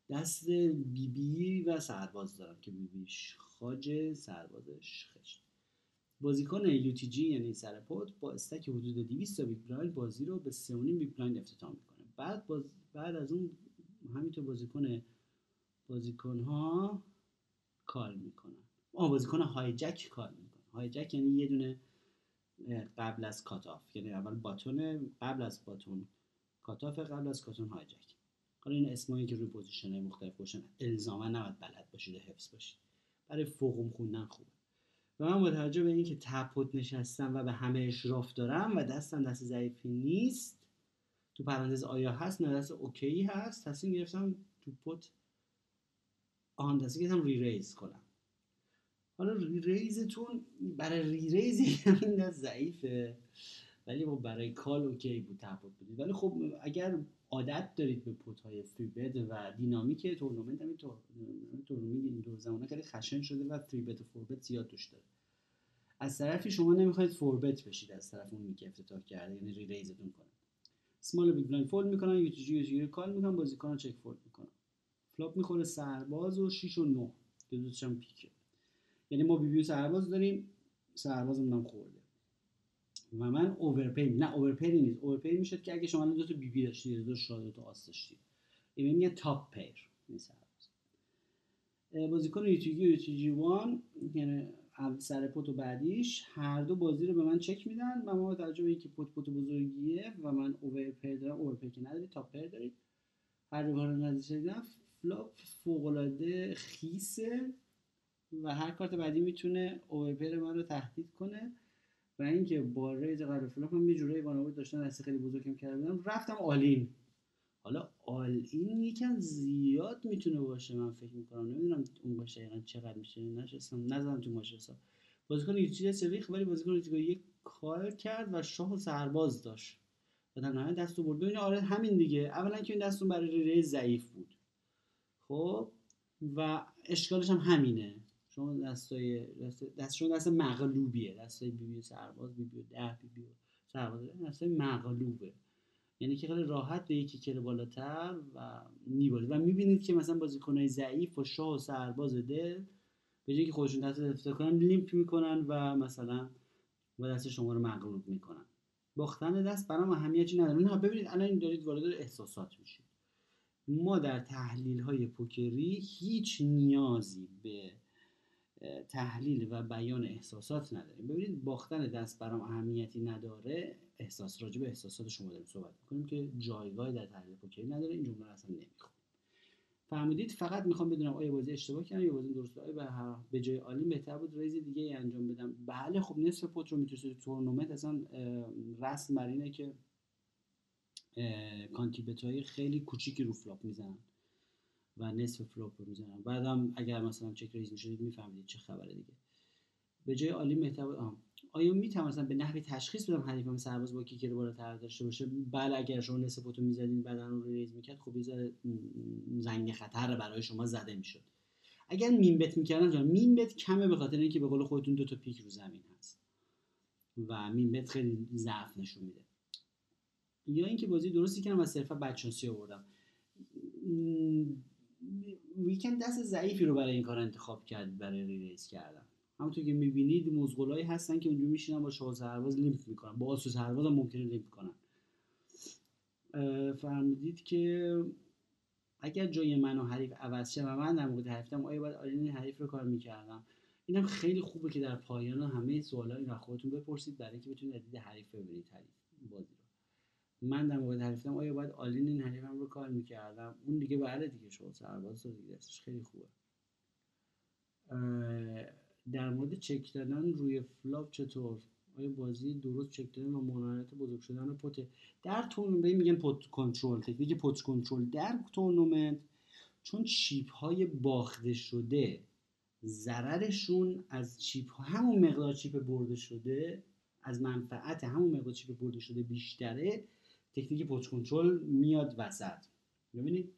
دست بی بی و سرباز دارم که بی بیش خاج سربازش خشت. بازیکن جی یعنی سر pot با stack حدود 200 تا big بازی رو به 3.5 big blind افتتاح می‌کنه. بعد باز... بعد از اون همینطور بازیکن بازیکن ها call می‌کنن. آه بازیکن hijack call می‌کنه hijack یعنی یه دونه قبل از cutoff یعنی اول button قبل از button. cutoff قبل از button hijack. حالا این اسمایی که روی position مختلف باشن الزاما نباید بلد باشید و حفظ باشید. برای فروم خوندن خوبه. و من با توجه به اینکه ته pot نشستم و به همه اشراف دارم و دستم دست ضعیفی نیست تو پرانتز آیا هست؟ نه دست okay هست. تصمیم گرفتم تو pot آن تصمیم گرفتم re-raise کنم. حالا raise تون برای raise این دست ضعیفه ولی خب برای call okay بود ته pot بودید. ولی خب اگر عادت دارید به pot های three bet و دینامیک تورنمنت همین تورنمنت این دور زمانه خیلی خشن شده و three bet و four bet زیاد توش داره. از طرفی شما نمی‌خواید four bet بشید از طرف اون که افتتاح کرده یعنی re-raise تون کنه small big blind fold می‌کنن UTG call می‌کنن بازیکن check fold می‌کنن. flop می‌خوره سرباز و 6 و 9 که دوستش هم پیکه. یعنی ما بی بی سرباز داریم سربازمون هم خورده. و من overpair نه overpair نیست. overpair میشه که اگه شما دو تا بی بی داشتید دو شاد دو تا آس داشتید این میگه top pair نیست بازیکن UTG و UTG one یعنی سر pot و بعدیش هر دو بازی رو به من چک میدن و ما با توجه به اینکه pot بزرگیه و من overpair دارم overpair که نداری top pair دارید هر دو رو flop فوق العاده خیسه و هر کارت بعدی می‌تونه overpair من رو تهدید کنه. و اینکه با raise قبل flop هم یه جورایی وانمود داشتن دست خیلی بزرگم کرده بودم رفتم all in حالا all in یکم زیاد می‌تونه باشه من فکر می‌کنم. نمی‌دونم اون باشه دقیقا چقدر میشه نشستم نزدم تو ماشین حساب. بازیکن یه سریخ ولی بازیکن یک call کرد و شاه و سرباز داشت. و در نهایت دستو برد. ببینید آره همین دیگه. اولا که این دستون برای ری ضعیف بود. خب؟ و اشکالش هم همینه. شما دستای دست, شما دست مغلوبیه. دستای بی بی سرباز بی بی ده بی بی سرباز دستای مغلوبه. یعنی که خیلی راحت به یکی کره بالاتر و میبازه. و می‌بینید که مثلا بازیکنهای ضعیف و شاه و سرباز دل به جایی که خودشون دست افتاد کنن لیمپ می‌کنن و مثلا و دست شما رو مغلوب می‌کنن. باختن دست برام اهمیتی نداره. نه ببینید الان دارید وارد احساسات میشید. ما در تحلیل های پوکری هیچ نیازی به تحلیل و بیان احساسات نداریم. ببینید باختن دست برام اهمیتی نداره احساس راجع به احساسات شما داریم صحبت می‌کنیم که جایگاه در تحلیل پوکری نداره این جمله اصلا نمی‌خوام فهمیدید؟ فقط می‌خوام بدونم آیا بازی اشتباه کردم یا بازی درست آیا به جای عالی بهتر بود؟ ریز دیگه ای انجام بدم. بله خب نصف پوت رو می‌تونید تورنمنت اصلا رسم بر اینه که conti bet های خیلی کوچیکی رو flop می‌زنن. و نصف flop رو می‌زنن بعدم اگر مثلا check raise می‌شدید می‌فهمید چه خبره دیگه. به جای عالی بود آیا می‌تونستم به نحوی تشخیص بدم حریفم سرباز با kicker بالاتر داشته باشه؟ بله اگر شما نصف pot و می‌زدین bet تون رو raise می‌کرد خب زنگ خطر برای شما زده می‌شد. اگر min bet می‌کردن جان min bet کمه به خاطر اینکه به قول خودتون دو تا پیک رو زمین هست. و min bet خیلی ضعف نشون میده. یا اینکه بازی درستی کردم و صرفا بدشانسی آوردم. ویکند دست ضعیفی رو برای این کار انتخاب کرد برای re-raise کردن. همونطور که می‌بینید مزغولایی هستن که اونجا میشینن با شاه سرباز limp می‌کنن. با آسو سرباز هم ممکنه limp کنن. فرمودید که اگر جای من و حریف عوض شه و من در موقع حریفتم آیا باید all in حریف رو call می‌کردم؟ اینم خیلی خوبه که در پایان همه سوالا این خودتون بپرسید برای اینکه بتونید دید حریف ببینید. حریف بازی من در موقع حریفتم آیا باید all in این حریفم رو call می‌کردم؟ اون دیگه بله دیگه شما سرباز رو دیگه خیلی خوبه. در مورد چک دادن روی flop چطور؟ آیا بازی درست چک دادن و ممانعت بزرگ شدن pot در تورنمنت میگن pot control تکنیک pot control. در تورنمنت چون چیپ های باخته شده ضررشون از چیپ همون مقدار چیپ برده شده از منفعت همون مقدار چیپ برده شده بیشتره تکنیک پوت کنترل میاد وسط. ببینید.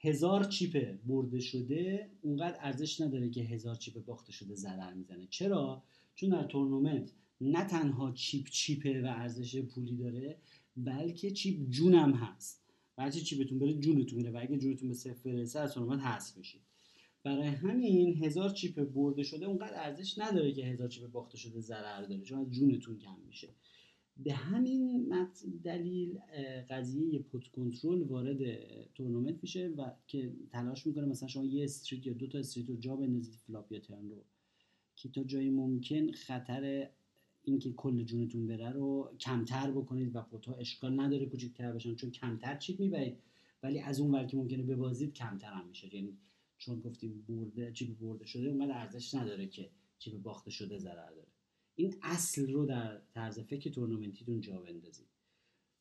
هزار چیپ برده شده اونقدر ارزش نداره که هزار چیپ باخته شده ضرر می‌زنه. چرا؟ چون در تورنمنت نه تنها چیپ چیپه و ارزش پولی داره بلکه chip جونم هست. بچه chip تون بره جونتون میره و اگه جونتون به صفر برسه از تورنمنت حذف بشید برای همین هزار chip برده شده اونقدر ارزش نداره که هزار chip باخته شده ضرر داره چون از جونتون کم میشه. به همین دلیل قضیه pot control وارد تورنمنت میشه و که تلاش می‌کنه مثلا شما یه street یا دو تا street رو جا بندازید flop یا turn رو که تا جایی ممکن خطر اینکه کل جونتون بره رو کمتر بکنید و پوت ها اشکال نداره کوچیک‌تر بشن چون کمتر چیپ می‌برید ولی از اون ور که ممکنه ببازید کمتر هم میشه. یعنی چون گفتیم برده چیپ برده شده اونقدر ارزش نداره که چیپ باخته شده ضرر داره. این اصل رو در طرز فکر تورنمنتیتون جا بندازید.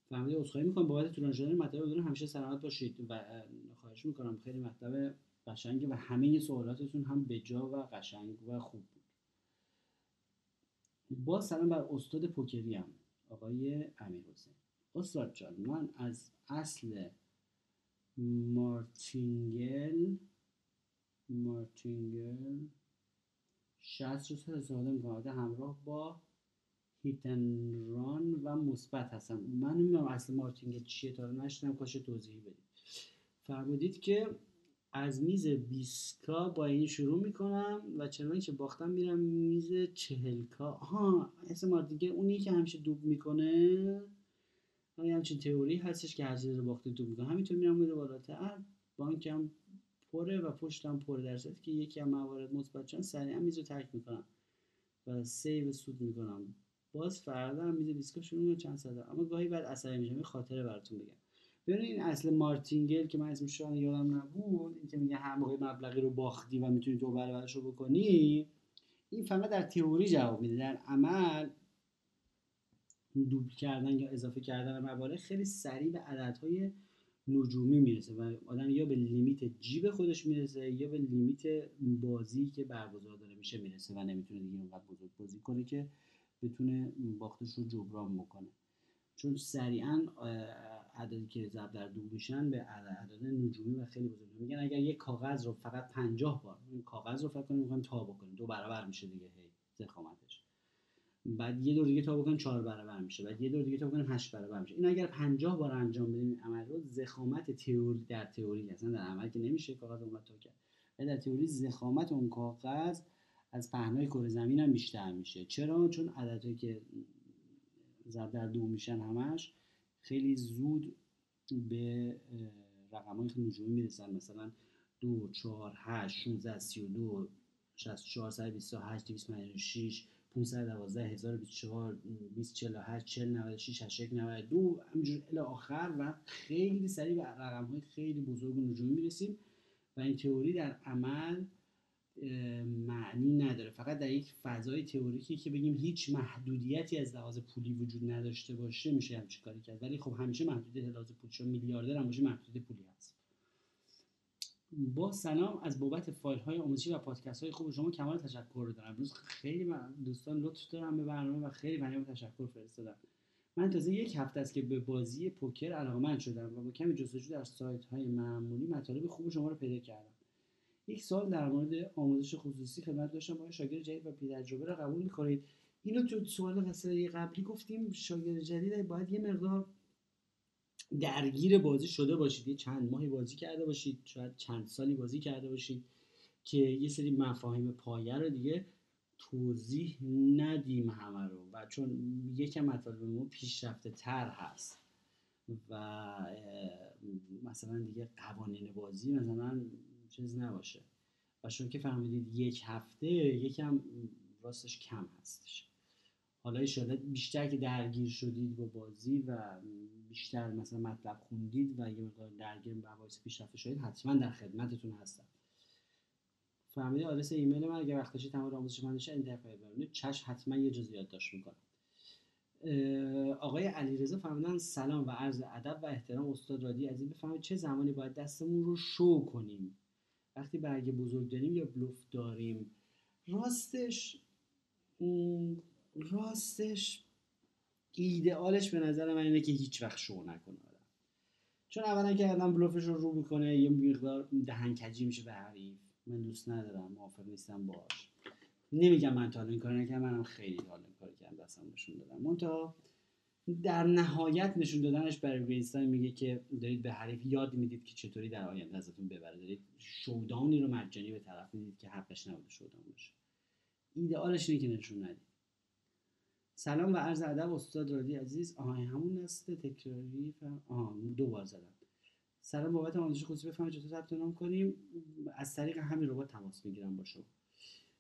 فهمیدید عذرخواهی می‌کنم. بابت طولانی شدن مطلب بدون همیشه سلامت باشید و خواهش می‌کنم. خیلی مطلب قشنگه و همه سوالاتتون هم به جا و قشنگ و خوب بود. با سلام بر استاد پوکری هم آقای امیر حسین. استاد جان من از اصل martingale martingale 60 روز می‌کنم همراه با hit and run و مثبت هستم. من نمی‌دونم اصل martingale چیه تا نشدم کاش توضیحی بدید. فرمودید که از میز 20 K با این شروع می‌کنم و چنانچه که باختم میرم میز 40 K. ها اسم martingale اونی که همیشه double می‌کنه. همچین تئوری هستش که هر چیز رو باخته double می‌کنه. همینطور میرم میره بالاتر. بانکم پره و پشتم پره در صورتی که یکی از موارد مثبت چون سریعا میز رو ترک می‌کنم و save سود می‌کنم. باز فردا هم میز دیسکو شروع چند ساعت اما گاهی بعد عصبی میشم. یه خاطره براتون بگم. ببین این اصل martingale که من اسمش رو یادم نبود این که میگه هر موقع مبلغی رو باختی و می‌تونی تو برابرش رو بکنی این فقط در تئوری جواب میده. در عمل دوبل کردن یا اضافه کردن مبالغ خیلی سریع به عددهای نجومی می‌رسه و آدم یا به لیمیت جیب خودش می‌رسه یا به لیمیت بازی که برگزار داره میشه می‌رسه و نمی‌تونه دیگه اونقدر بزرگ بازی کنه که بتونه باختش رو جبران بکنه. چون سریعا عددی که ضرب در دو میشن به عدد نجومی و خیلی بزرگ. میگن اگر یک کاغذ رو فقط 50 بار این کاغذ رو فکر کنیم می‌خوایم تا بکنیم دو برابر میشه دیگه هی زخامتش بعد یه دور دیگه تا بکنیم چهار برابر میشه. بعد یه دور دیگه تا بکنیم هشت برابر میشه. این اگر 50 بار انجام بدیم این عمل رو زخامت تئوری در تئوری اصلا در عمل که نمیشه کاغذ اون تا کرد. ولی در تئوری زخامت اون کاغذ از پهنای کره زمین هم بیشتر میشه. چرا؟ چون عددهایی که ضرب در دو میشن همش خیلی زود به رقم های نجومی می‌رسن. مثلا دو چهار هشت 16 32 64 128 256 512 1024 2048 4096 81 92 همینجور الی آخر و خیلی سریع به رقم های خیلی بزرگ نجومی می‌رسیم و این تئوری در عمل معنی نداره. فقط در یک فضای تئوریکی که بگیم هیچ محدودیتی از لحاظ پولی وجود نداشته باشه میشه همچین کاری کرد. ولی خب همیشه محدودیت لحاظ پولی چون میلیاردر هم باشه محدودیت پولی هست. با سلام از بابت فایل های آموزشی و پادکست های خوب شما کمال تشکر رو دارم. امروز خیلی دوستان لطف دارم به برنامه و خیلی پیام تشکر فرستادم من تازه یک هفته است که به بازی پوکر علاقمند شدم و با کمی جستجو در سایت های معمولی مطالب خوب شما رو پیدا کردم. یک سال در مورد آموزش خصوصی خدمت داشتم. با شاگرد جدید و تجربه را قبول می‌کنید؟ اینو تو سوال فصل قبلی گفتیم. شاگرد جدید باید یه مقدار درگیر بازی شده باشید. یه چند ماهی بازی کرده باشید. شاید چند سالی بازی کرده باشید که یه سری مفاهیم پایه رو دیگه توضیح ندیم همه رو. و چون یکم مطالب ما پیشرفته تر هست. و مثلا دیگه قوانین بازی مثلا چیز نباشه. و شما که فهمیدید یک هفته یکم راستش کم هستش. حالا ایشالا بیشتر که درگیر شدید با بازی و بیشتر مثلا مطلب خوندید و یه مقدار درگیر مباحث پیشرفته شدید حتما در خدمتتون هستم. فهمیدید آدرس ایمیل من؟ اگه وقت داشتید تمام آموزش من داشته ببینید چش حتما یه جزئی یادداشت می‌کنم آقای علیرضا فرمودن سلام و عرض ادب و احترام استاد رادی عزیز. بفهمید چه زمانی باید دستمون رو شو کنیم؟ وقتی برگ بزرگ داریم یا بلوف داریم؟ راستش راستش ایدئالش به نظر من اینه که هیچ وقت شو نکنه آدم. چون اولا که آدم بلوفش رو رو می‌کنه یه مقدار دهن کجی میشه به حریف. من دوست ندارم موافق نیستم باش نمیگم من تا این کار نکردم منم خیلی حال این کار کردم دستم نشون دادم. منتها در نهایت نشون دادنش برای گرینستاین میگه که دارید به حریف یاد می‌دید که چطوری در آینده ازتون ببره. دارید شودانی رو مجانی به طرف می‌دید که حقش نبوده شودان باشه. ایدئالش اینه که نشون ندید. سلام و عرض ادب استاد رادی عزیز. آها همون نسل تکراری آها دو بار زدم. سلام بابت آموزش خصوصی. بفهمید چطور ثبت نام کنیم؟ از طریق همین ربات تماس می‌گیرم با شما.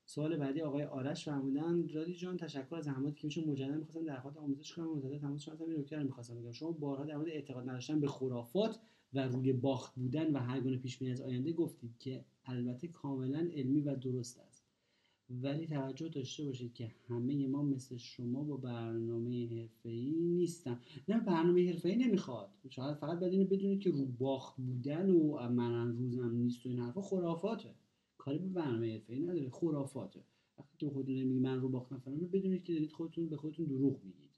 سوال بعدی آقای آرش فرمودن رادی جان تشکر از زحماتی که میشه مجددا می‌خواستم در خاطر آموزش کنم. مدت تماس شما نکته رو می‌خواستم بگم. شما بارها در مورد اعتقاد نداشتن به خرافات و روی باخت بودن و هر گونه پیش بینی از آینده گفتید که البته کاملا علمی و درست ولی توجه داشته باشید که همه ما مثل شما با برنامه حرفه‌ای نیستن. نه برنامه حرفه‌ای نمی‌خواد. شاید فقط بدونید بدونید که رو باخت بودن و من روزم نیست و این حرفا خرافاته. کاری به برنامه حرفه‌ای نداره خرافاته. وقتی که خودتون میگی من رو باختم فلان بدونید که دارید خودتون به خودتون دروغ میگید.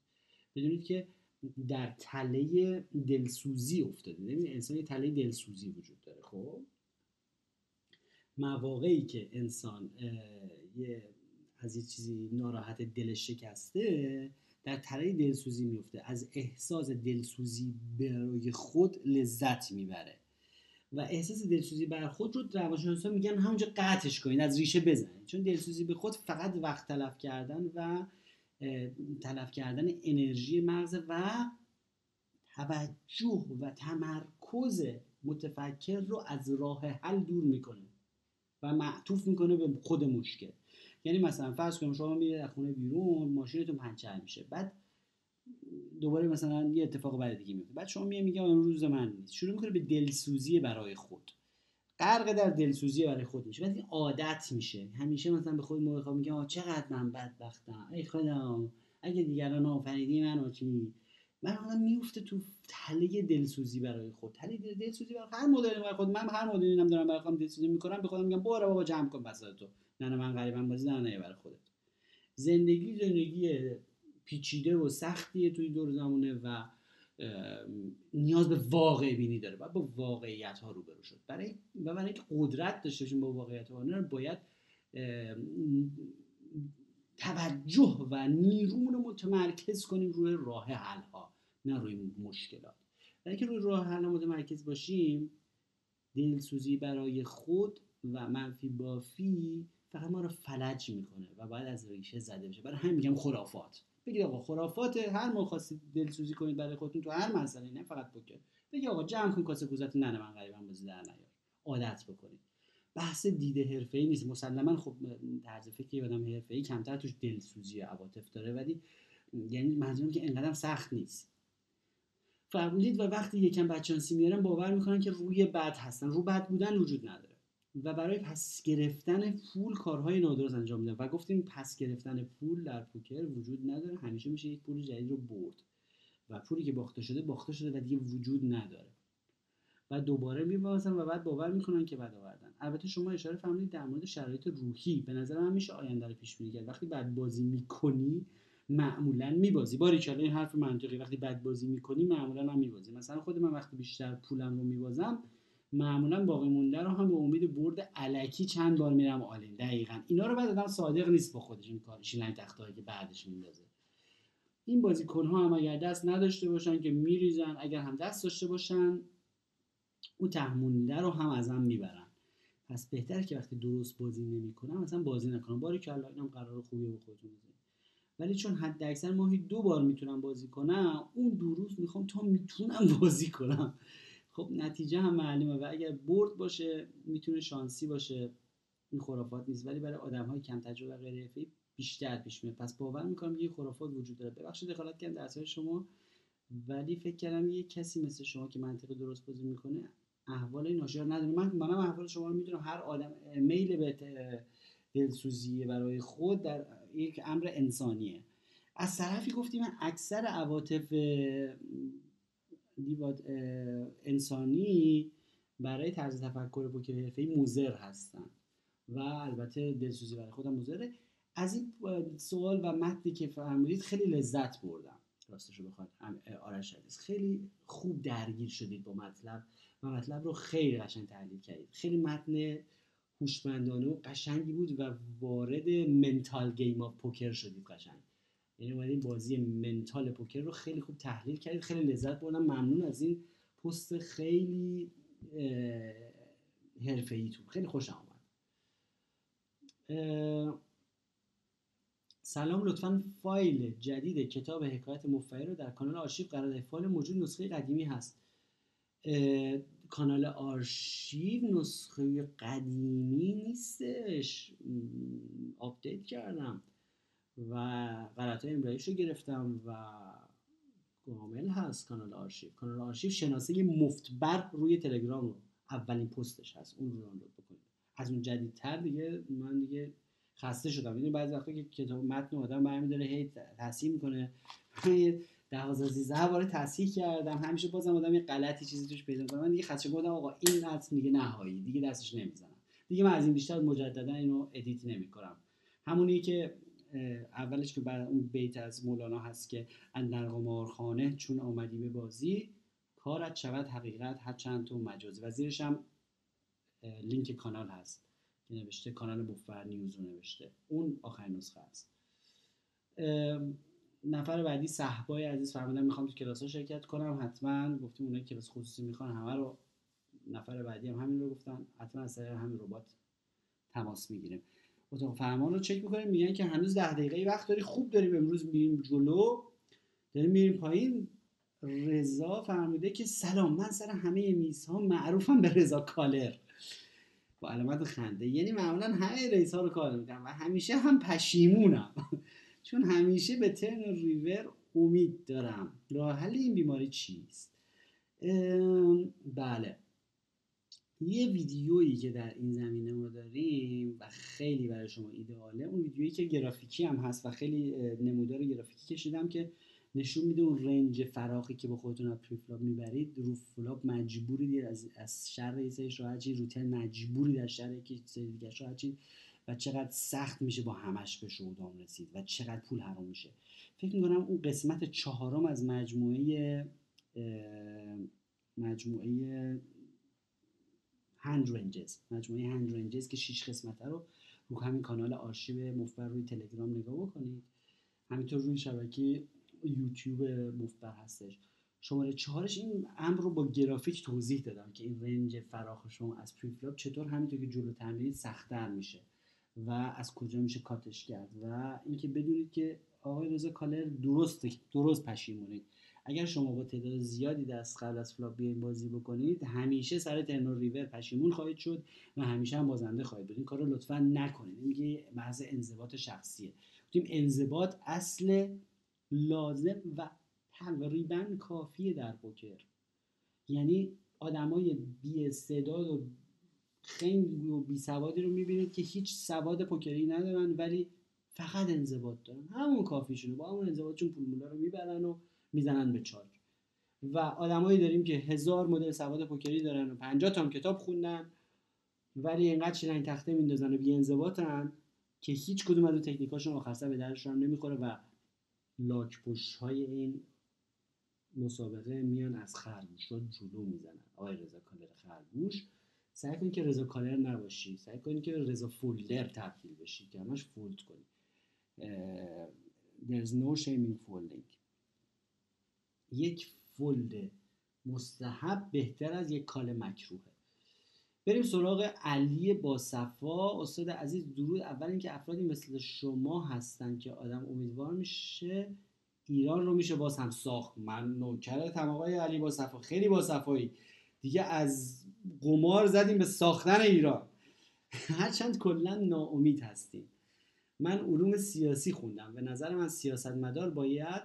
بدونید که در تله دلسوزی افتاده. ببینید انسان تله دلسوزی وجود داره خب؟ مواقعی که انسان یه از یه چیزی ناراحت دلش شکسته در تله دلسوزی میفته. از احساس دلسوزی برای خود لذت می‌بره. و احساس دلسوزی بر خود رو روانشناسا میگن همونجا قطعش کنید از ریشه بزنید چون دلسوزی به خود فقط وقت تلف کردن و تلف کردن انرژی مغز و توجه و تمرکز متفکر رو از راه حل دور می‌کنه و معطوف می‌کنه به خود مشکل. یعنی مثلا فرض کنیم شما میرید از خونه بیرون ماشینتون پنچر میشه. بعد دوباره مثلا یه اتفاق بعد دیگه میفته. بعد شما میگه میگه روز من نیست. شروع می‌کنه به دلسوزی برای خود. غرق در دلسوزی برای خود میشه. بعد عادت میشه. همیشه مثلا به خود موقع میگه آه چقدر من بدبختم. ای خدا. اگه دیگران آفریدی من چی من آدم میفته تو تله دلسوزی برای خود. تله دلسوزی برای هر مدلی برای خود. من هر مدلی دارم برای خودم دلسوزی می‌کنم به خودم میگم برو بابا جمع کن بسات تو. نه من غریبم بازی نه برای خودت. زندگی زندگی پیچیده و سختیه توی دور زمانه و نیاز به واقع بینی داره. باید با واقعیت ها روبرو شد. برای و برای اینکه قدرت داشته باشیم با واقعیت ها باید توجه و نیرومون رو متمرکز کنیم روی راه حل ها نه روی مشکلات. برای که روی راه حل متمرکز باشیم دلسوزی برای خود و منفی بافی فقط ما رو فلج می‌کنه و باید از ریشه زده بشه. برای همین میگم خرافات. بگید آقا خرافات هر موقع خواستید دلسوزی کنید برای خودتون تو هر مسئله نه فقط پوکر. بگید آقا جمع کن کاسه کوزت نه من غریبا بازی در نیار. عادت بکنید. بحث دیده ای نیست. مسلما خب طرز فکری آدم ای کمتر توش دلسوزی عواطف داره ولی یعنی منظورم که انقدر سخت نیست. فرمودید و وقتی یکم بچانسی میارن باور می‌کنن که روی بد هستن. رو بد بودن وجود نداره. و برای پس گرفتن پول کارهای نادرست انجام میدن. و گفتیم پس گرفتن پول در پوکر وجود نداره. همیشه میشه یک پول جدید رو برد. و پولی که باخته شده باخته شده و دیگه وجود نداره. و دوباره میبازن و بعد باور می‌کنن که بد آوردن. البته شما اشاره فرمودید در مورد شرایط روحی. به نظر من میشه آینده رو پیش بینی کرد. وقتی بد بازی می‌کنی معمولا میبازی. باریکلا این حرف منطقی. وقتی بد بازی می‌کنی معمولا هم میبازی. مثلا خود من وقتی بیشتر پولم رو میبازم معمولا باقی مونده رو هم به امید برد الکی چند بار میرم all in. دقیقا. اینا رو بعد آدم صادق نیست با خودش این کارش این که بعدش میندازه. این بازیکن ها هم اگر دست نداشته باشن که میریزن اگر هم دست داشته باشن او تهمونده رو هم ازم می‌برن. پس بهتر که وقتی درست بازی نمی‌کنم مثلا بازی نکنم باری که الله اینم قرار خوبی به خودتون ولی چون حد اکثر ماهی دو بار می‌تونم بازی کنم اون دو روز می‌خوام تا می‌تونم بازی کنم. خب نتیجه هم معلومه و اگر برد باشه می‌تونه شانسی باشه. این خرافات نیست ولی برای آدم های کم تجربه و غیر بیشتر پیش میاد. پس باور می‌کنم یه خرافات وجود داره. ببخشید دخالت کردم در شما ولی فکر کردم یه کسی مثل شما که منطق درست بازی می‌کنه احوال ناشیار نداره. من منم احوال شما رو می‌دونم. هر آدم میل به دلسوزی برای خود در یک امر انسانیه. از طرفی گفتیم من اکثر عواطف انسانی برای طرز تفکر پوکر حرفه‌ای موزر هستن. و البته دلسوزی برای خودم موزره از این سوال و متنی که فرمودید خیلی لذت بردم. راستش رو بخواید آرش عزیز. خیلی خوب درگیر شدید با مطلب و مطلب رو خیلی قشنگ تحلیل کردید. خیلی متن هوشمندانه و قشنگی بود و وارد mental game of poker شدید قشنگ. یعنی اومدین بازی mental پوکر رو خیلی خوب تحلیل کردید خیلی لذت بردم. ممنون از این پست خیلی حرفه‌ای‌تون خیلی خوشم آمد. سلام لطفا فایل جدید کتاب حکایت مفعی رو در کانال آرشیو قرار فایل موجود نسخه قدیمی هست. کانال آرشیو نسخه قدیمی نیستش. آپدیت کردم. و غلط املاییش رو گرفتم و کامل هست کانال آرشیو. کانال آرشیو شناسه مفتبر روی تلگرام رو اولین پستش هست. اون رو دانلود بکنید. از اون جدیدتر دیگه من دیگه خسته شدم. می‌دونی بعضی وقتا که کتاب متن آدم برمی داره هی تصحیح می‌کنه. دوازده سیزده بار تصحیح کردم. همیشه بازم آدم یه غلطی چیزی توش پیدا کنم من دیگه خسته گفتم آقا این متن دیگه نهایی. دیگه دستش نمی‌زنم. دیگه من از این بیشتر مجددا اینو ادیت نمی‌کنم. همونی که اولش که بعد اون بیت از مولانا هست که اندر قمارخانه چون آمدی به بازی کارت شود حقیقت هر چند تو مجازی. و زیرش هم لینک کانال هست که نوشته کانال بوفر نیوز نوشته. اون آخرین نسخه است. نفر بعدی صحبای عزیز فرمودن می‌خوام تو کلاس ها شرکت کنم. حتما گفتیم اونایی کلاس خصوصی می‌خوان همه رو نفر بعدی هم همین رو گفتن. حتما از طریق همین ربات تماس می‌گیریم. اتاق فرمان رو چک می‌کنیم میگن که هنوز ده دقیقه وقت داری خوب داریم امروز میریم جلو. داریم میریم پایین. رضا فرموده که سلام من سر همه میزها معروفم به رضا caller. با علامت خنده. یعنی معمولا همه raise ها رو کار می‌کنم و همیشه هم پشیمونم. چون همیشه به turn river امید دارم. راه حل این بیماری چیست؟ بله. یه ویدیویی که در این زمینه ما داریم و خیلی برای شما ایدئاله اون ویدیویی که گرافیکی هم هست و خیلی نمودار گرافیکی کشیدم که نشون میده اون range فراخی که با خودتون از preflop می‌برید. رو flop مجبورید از از شر یه سری راحت رو turn مجبورید از شر یه سری دیگه و چقدر سخت میشه با همش به showdown رسید و چقدر پول حرام میشه. فکر می‌کنم اون قسمت چهارم از مجموعه مجموعه hand ranges. مجموعه hand ranges که 6 قسمته رو رو همین کانال آرشیو مفبر روی تلگرام نگاه بکنید. همینطور روی شبکه یوتیوب مفبر هستش. شماره چهارش این امر رو با گرافیک توضیح دادم که این range فراخ شما از preflop چطور همینطور که جلوتر میرین سختتر میشه و از کجا میشه cut ش کرد. و اینکه بدونید که آقای رضا caller درست درست پشیمونید. اگر شما با تعداد زیادی دست قبل از flop بیاین بازی بکنید همیشه سر turn و river پشیمون خواهید شد و همیشه هم بازنده خواهید بود. این کار رو لطفا نکنید. میگه محض انضباط شخصیه. گفتیم انضباط اصل لازم و تقریبا کافیه در پوکر. یعنی آدمای بی استعداد و خنگ و بی سوادی رو می‌بینید که هیچ سواد پوکری ندارن ولی فقط انضباط دارن. همون کافیشونه. با همون انضباطشون پول رو می‌برن و می‌زنن به چارج و آدمایی داریم که هزار مدل سواد پوکری دارن و 50 تا کتاب خوندن ولی اینقدر شیلنگ تخته میندازن و بی انضباطن که هیچ کدوم از اون تکنیکاشون آخر به دردشون نمی‌خوره و لاک‌پشت های این مسابقه میان از خرگوش رو جلو می‌زنن. آقای رضا caller خرگوش سعی کنید که رضا caller نباشی سعی کنید که رضا folder تبدیل بشی که همش fold کنی. there's no shame in folding. یک fold مستحب بهتر از یک کال مکروهه. بریم سراغ علی با صفا استاد عزیز درود. اول اینکه افرادی مثل شما هستن که آدم امیدوار میشه ایران رو میشه باز هم ساخت. من نوکر آقای علی با صفا خیلی با صفایی دیگه از قمار زدیم به ساختن ایران. هرچند کلا ناامید هستیم. من علوم سیاسی خوندم. به نظر من سیاستمدار باید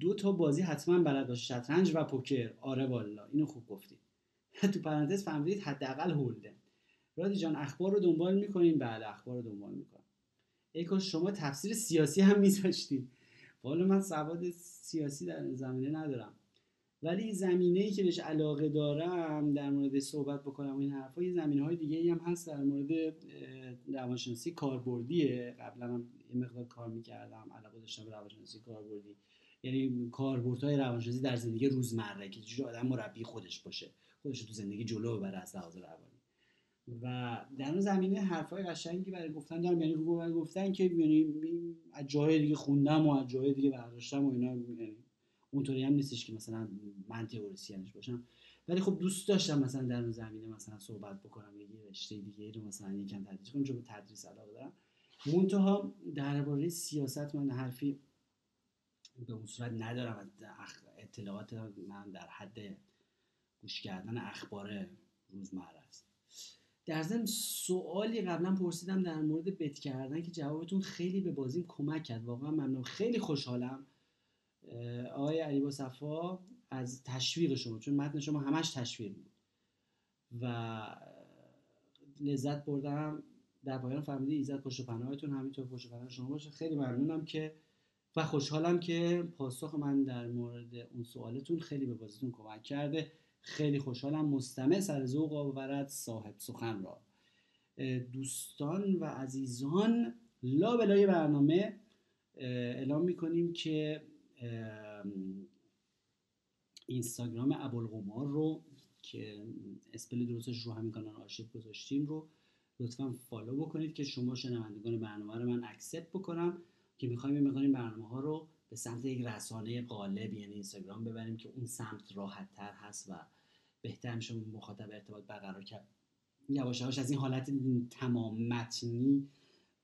دو تا بازی حتما بلد باشه. شطرنج و پوکر. آره والا. اینو خوب گفتی. تو پرانتز فهمیدید حداقل هولده رادی جان اخبار رو دنبال می‌کنین بله اخبار رو دنبال می‌کنم ای شما تفسیر سیاسی هم میذاشتین والا من سواد سیاسی در زمینه ندارم. ولی زمینه ای که بهش علاقه دارم در مورد صحبت بکنم این حرفا یه زمینه های دیگه ای هم هست در مورد روانشناسی کاربردیه. قبلا هم یه مقدار کار می‌کردم. علاقه داشتم به روانشناسی کاربردی. یعنی کاربردهای روانشناسی در زندگی روزمره که چجوری آدم مربی خودش باشه خودش تو زندگی جلو ببره از لحاظ روانی. و در اون زمینه حرفای قشنگی برای گفتن دارم یعنی گفتن که یعنی از جای دیگه خوندم و از جای دیگه برداشتم و اینا یعنی اونطوری هم نیستش که مثلا من تئوریسینش باشم. ولی خب دوست داشتم مثلا در اون زمینه مثلا صحبت بکنم یه رشته دیگه رو مثلا یکم تدریس کنم چون به تدریس علاقه دارم. منتها درباره سیاست من حرفی به اون صورت ندارم اطلاعات من در حد گوش کردن اخبار روزمره است در ضمن سوالی قبلا پرسیدم در مورد بت کردن که جوابتون خیلی به بازیم کمک کرد. واقعا ممنون. خیلی خوشحالم. آقای علی با صفا از تشویق شما چون متن شما همش تشویق بود. و لذت بردم. در پایان فهمیدی ایزد پشت پناهتون. همینطور پشت پناه شما باشه. خیلی ممنونم که و خوشحالم که پاسخ من در مورد اون سوالتون خیلی به بازیتون کمک کرده. خیلی خوشحالم. مستمع سر ذوق آورد صاحب سخن را. دوستان و عزیزان لا بلای برنامه اعلام می‌کنیم که اینستاگرام ابوالقمار رو که spell درستش رو همین کانال آرشیو گذاشتیم رو لطفا follow بکنید که شما شنوندگان برنامه رو من accept بکنم. که می‌خوایم این برنامه ها رو به سمت یک رسانه قالب یعنی اینستاگرام ببریم که اون سمت راحت تر هست و بهتر میشه مخاطب ارتباط برقرار کرد. یواش یواش از این حالت تمام متنی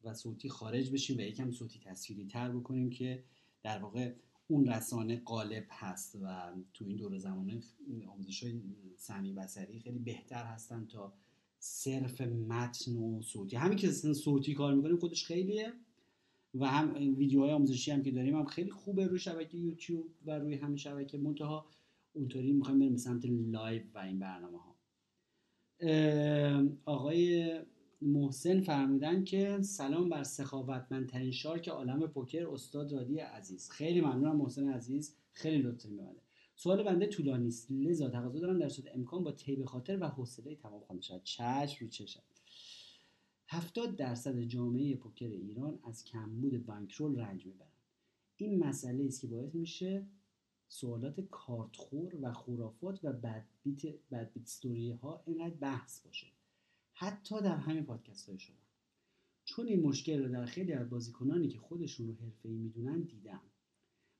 و صوتی خارج بشیم و یکم صوتی تصویری تر بکنیم که در واقع اون رسانه قالب هست و تو این دور زمانه آموزش های سمعی بصری خیلی بهتر هستن تا صرف متن و صوتی. همین که صوتی کار می‌کنیم خودش خیلیه. و هم ویدیوهای آموزشی هم که داریم هم خیلی خوبه روی شبکه یوتیوب و روی همین شبکه. منتها اونطوری می‌خوایم بریم سمت live و این برنامه ها آقای محسن فرمودن که سلام بر سخاوتمندترین shark عالم پوکر استاد رادی عزیز. خیلی ممنونم محسن عزیز. خیلی لطف میبنده سوال بنده طولانی است. لذا تقاضا دارم در صورت امکان با طیب خاطر و حوصله تمام خوانده شود چشم رو چشم. هفتاد درصد جامعه پوکر ایران از کمبود بانکرول رنج می‌برند. این مسئله است که باعث میشه سوالات کارتخور و خرافات و بدبیت بدبیت ها اینقدر بحث باشه. حتی در همین پادکست های شما. چون این مشکل رو در خیلی از بازیکنانی که خودشون رو حرفه‌ای می‌دونن دیدم.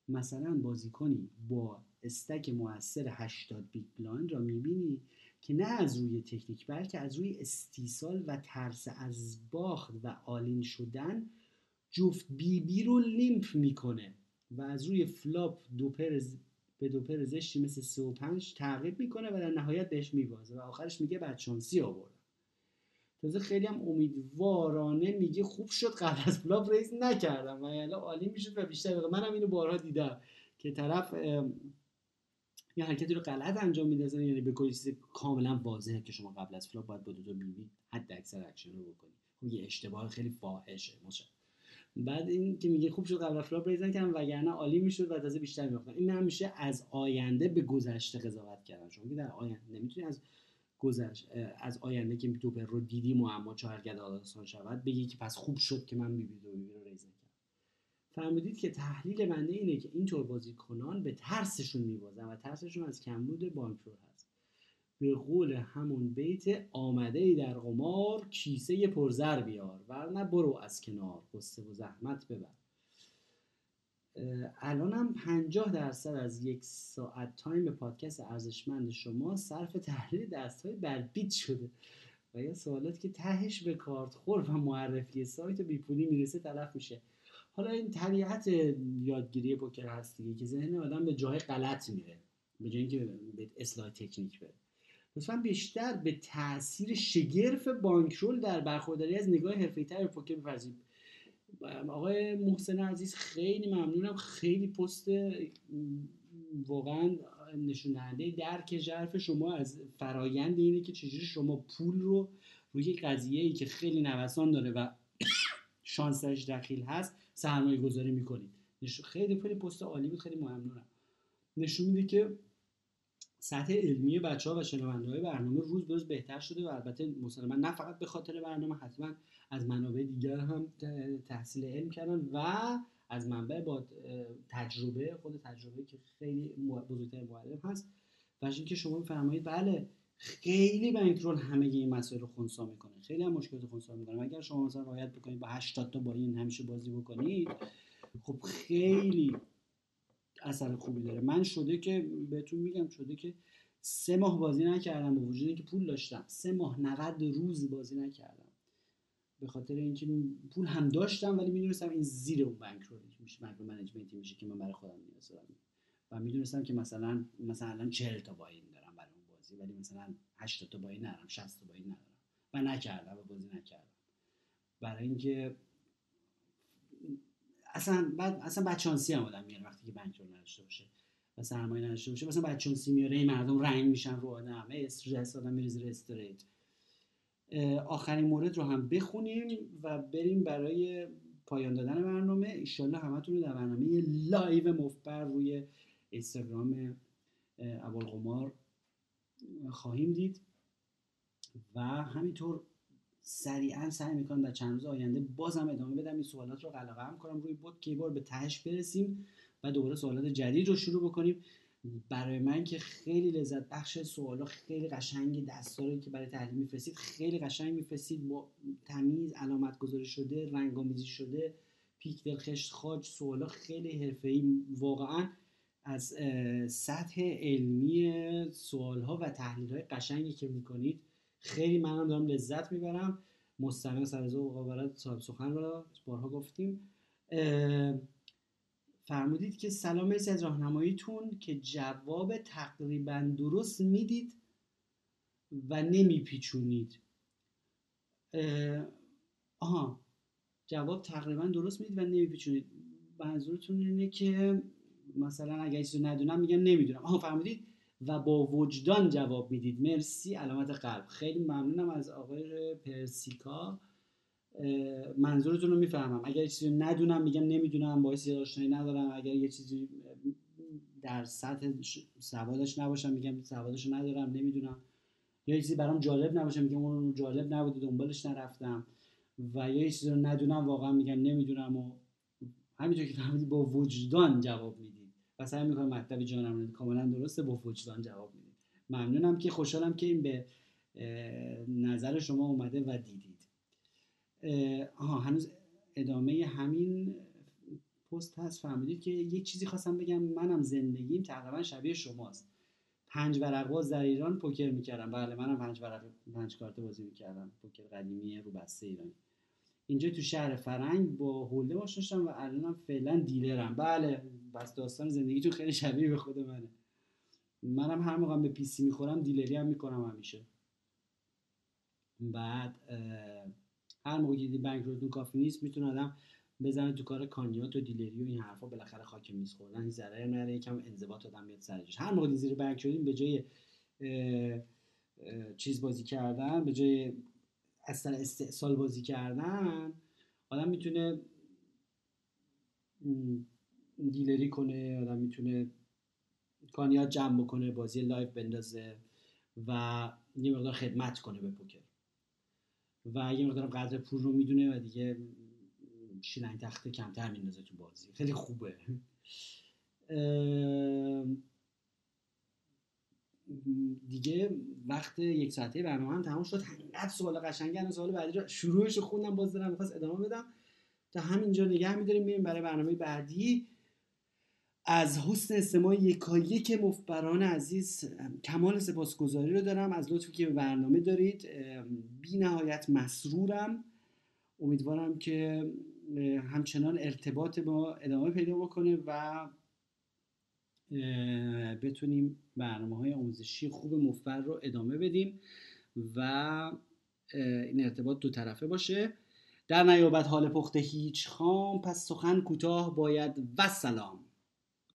مثلا بازیکنی با stack موثر 80 big blind را می‌بینی که نه از روی تکنیک بلکه از روی استیصال و ترس از باخت و all in شدن جفت BB رو limp می‌کنه و از روی flop two pair به two pair زشتی مثل 3 و 5 تعقیب می‌کنه و در نهایت بهش میبازه و آخرش میگه بعد شانسی آورد تازه خیلی هم امیدوارانه میگه خوب شد قبل از flop raise نکردم و یعنی all in می‌شد و بیشتر منم اینو بارها دیدم که طرف یه حرکتی رو غلط انجام میده یعنی به کلی چیز کاملا واضحه که شما قبل از flop باید با دو تا BB حداکثر action رو بکنید خب یه اشتباه خیلی فاحشه میشه بعد این که میگه خوب شد قبل از فلاپ raise نکردم وگرنه all in می‌شد و تازه بیشتر می‌باختم این همیشه از آینده به گذشته قضاوت کردن. شما که در آینده نمی‌تونی از گذشت از آینده که توپ رو دیدی معما چو حل گشت آسان شود بگی که پس خوب شد که من BB رو raise کردم فرمودید که تحلیل بنده اینه که اینطور بازیکنان به ترسشون میبازن و ترسشون از کمبود bankroll هست. به قول همون بیت آمده ای در قمار کیسه پرزر بیار ورنه برو از کنار غصه و زحمت ببر. الان هم 50 درصد از یک ساعت time پادکست ارزشمند شما صرف تحلیل دست های شده. و یا سوالات که تهش به کارت خور و معرفی سایت بی پولی می‌رسه تلف میشه. حالا این طبیعت یادگیری پوکر هست دیگه که ذهن آدم به جای غلط میره به جای اینکه به اصلاح تکنیک بره. لطفا بیشتر به تاثیر شگرف بانکرول در برخورداری از نگاه حرفه‌ای‌تر به پوکر بپردازید آقای محسن عزیز خیلی ممنونم. خیلی پست واقعا نشون دهنده درک ژرف شما از فرایند اینه که چجوری شما پول رو روی قضیه ای که خیلی نوسان داره و شانسش دخیل هست سرمایه گذاری می‌کنید خیلی خیلی پست عالی بود. خیلی ممنونم. نشون میده که سطح علمی بچه ها و شنونده های برنامه روز به روز بهتر شده و البته مسلما نه فقط به خاطر برنامه حتما از منابع دیگر هم تحصیل علم کردن و از منبع با تجربه خود تجربه که خیلی بزرگتر معلم هست. و اینکه شما میفرمایید بله خیلی بانکرول همه این مسائل رو خونسا می‌کنه. خیلی هم مشکلات خونسا می‌کنه. اگر شما مثلا رعایت بکنید با 80 تا با این همیشه بازی بکنید خب خیلی اثر خوبی داره. من شده که بهتون میگم شده که سه ماه بازی نکردم با وجود اینکه پول داشتم. سه ماه 90 روز بازی نکردم. به خاطر اینکه پول هم داشتم ولی می‌دونستم این زیر اون بانک رو میشه بانک منیجمنتی میشه که من برای خودم نیاز دارم و می‌دونستم که مثلا مثلا 40 تا با این بازی ولی مثلا 80 تا با این ندارم 60 تا با این ندارم. و نکردم و بازی نکردم. برای اینکه اصلا بعد اصلا بچانسی هم آدم میاره وقتی که رو نداشته باشه و سرمایه نداشته باشه. مثلا بچانسی میاره این مردم رنگ میشن رو آدم استرس آدم میره زیر استریت. آخرین مورد رو هم بخونیم و بریم برای پایان دادن برنامه. ایشالله همتون رو در برنامه live مفبر روی اینستاگرام قمار خواهیم دید و همینطور سریعا سعی می‌کنم در چند روز آینده بازم ادامه بدم. این سوالات رو قلقه کنم روی بود که بار به تهش برسیم و دوباره سوالات جدید رو شروع بکنیم. برای من که خیلی لذت بخش سوالا خیلی قشنگ دستایی که برای تحلیل میفرستید خیلی قشنگ میفرستید. با تمیز علامت گذاری شده رنگامیزی شده پیک دل خشت خاج سوالا خیلی حرفه‌ای. واقعا از سطح علمی سوال ها و تحلیل های قشنگی که می‌کنید خیلی منم دارم لذت می‌برم. مستمع سرزا و مقابلت صاحب سخن را بارها گفتیم. فرمودید که سلام از راهنماییتون که جواب تقریبا درست می‌دید و نمیپیچونید. آها جواب تقریبا درست می‌دید و نمیپیچونید. منظورتون اینه که مثلا اگر چیزی ندونم میگم نمی‌دونم. آها فرمودید و با وجدان جواب می‌دید. مرسی علامت قلب. خیلی ممنونم از آقای پرسیکا. منظورتون رو می‌فهمم. اگر یه چیزی ندونم میگم نمی‌دونم باعث آشنایی ندارم. اگر یه چیزی در سطح سوادش نباشم میگم سوادش ندارم نمی‌دونم. یا چیزی برام جالب نباشه میگم اون جالب نبوده دنبالش نرفتم. و یا چیزی رو ندونم واقعا میگم نمی‌دونم و همینطور که فهمیدی با وجدان جواب می‌دید و سعی می‌کنم مطلب جانم کاملا درسته با وجدان جواب می‌دید ممنونم که خوشحالم که این به نظر شما اومده و دیدید. آها هنوز ادامه همین پست هست. فهمیدید که یک چیزی خواستم بگم. منم زندگیم تقریبا شبیه شماست. پنج ورق باز در ایران پوکر می‌کردم. بله منم پنج ورق پنج کارت بازی می‌کردم. پوکر قدیمی رو بسته ایرانی. اینجا تو شهر فرنگ با هولده آشنا و الانم فعلا دیلرم. بله. بس داستان زندگیتون خیلی شبیه به خود منه. منم هر موقع به پیسی می‌خورم دیلری هم می‌کنم همیشه. بعد هر موقع بنک روتون کافی نیست می‌تونه آدم بزنه تو کار کانیات و دیلری و این حرفا بالاخره خاک میز خوردن ضرر نره یکم انضباط آدم میاد سرش هر موقع زیر بنک شدیم به جای چیز بازی کردن به جای از سر بازی کردن آدم می‌تونه دیلری کنه آدم می‌تونه کانیات جمع بکنه بازی لایف بندازه و یه مقدار خدمت کنه به پوکر. و یه مقدار قدر پول رو می‌دونه و دیگه شیلنگ تخته کمتر میندازه تو بازی. خیلی خوبه. دیگه وقت یک ساعته برنامه هم تمام شد. انقدر سوال قشنگن سوال بعدی رو شروعش رو خوندم باز دارم می‌خواست ادامه بدم. تا همینجا نگه میداریم میریم برای برنامه بعدی. از حسن استماع یکایی که مفبران عزیز کمال سپاسگزاری رو دارم. از لطفی که برنامه دارید بی نهایت مسرورم. امیدوارم که همچنان ارتباط با ادامه پیدا بکنه و بتونیم برنامه های آموزشی خوب مفبر رو ادامه بدیم و این ارتباط دو طرفه باشه. در نیابت حال پخته هیچ خام پس سخن کوتاه باید. و سلام.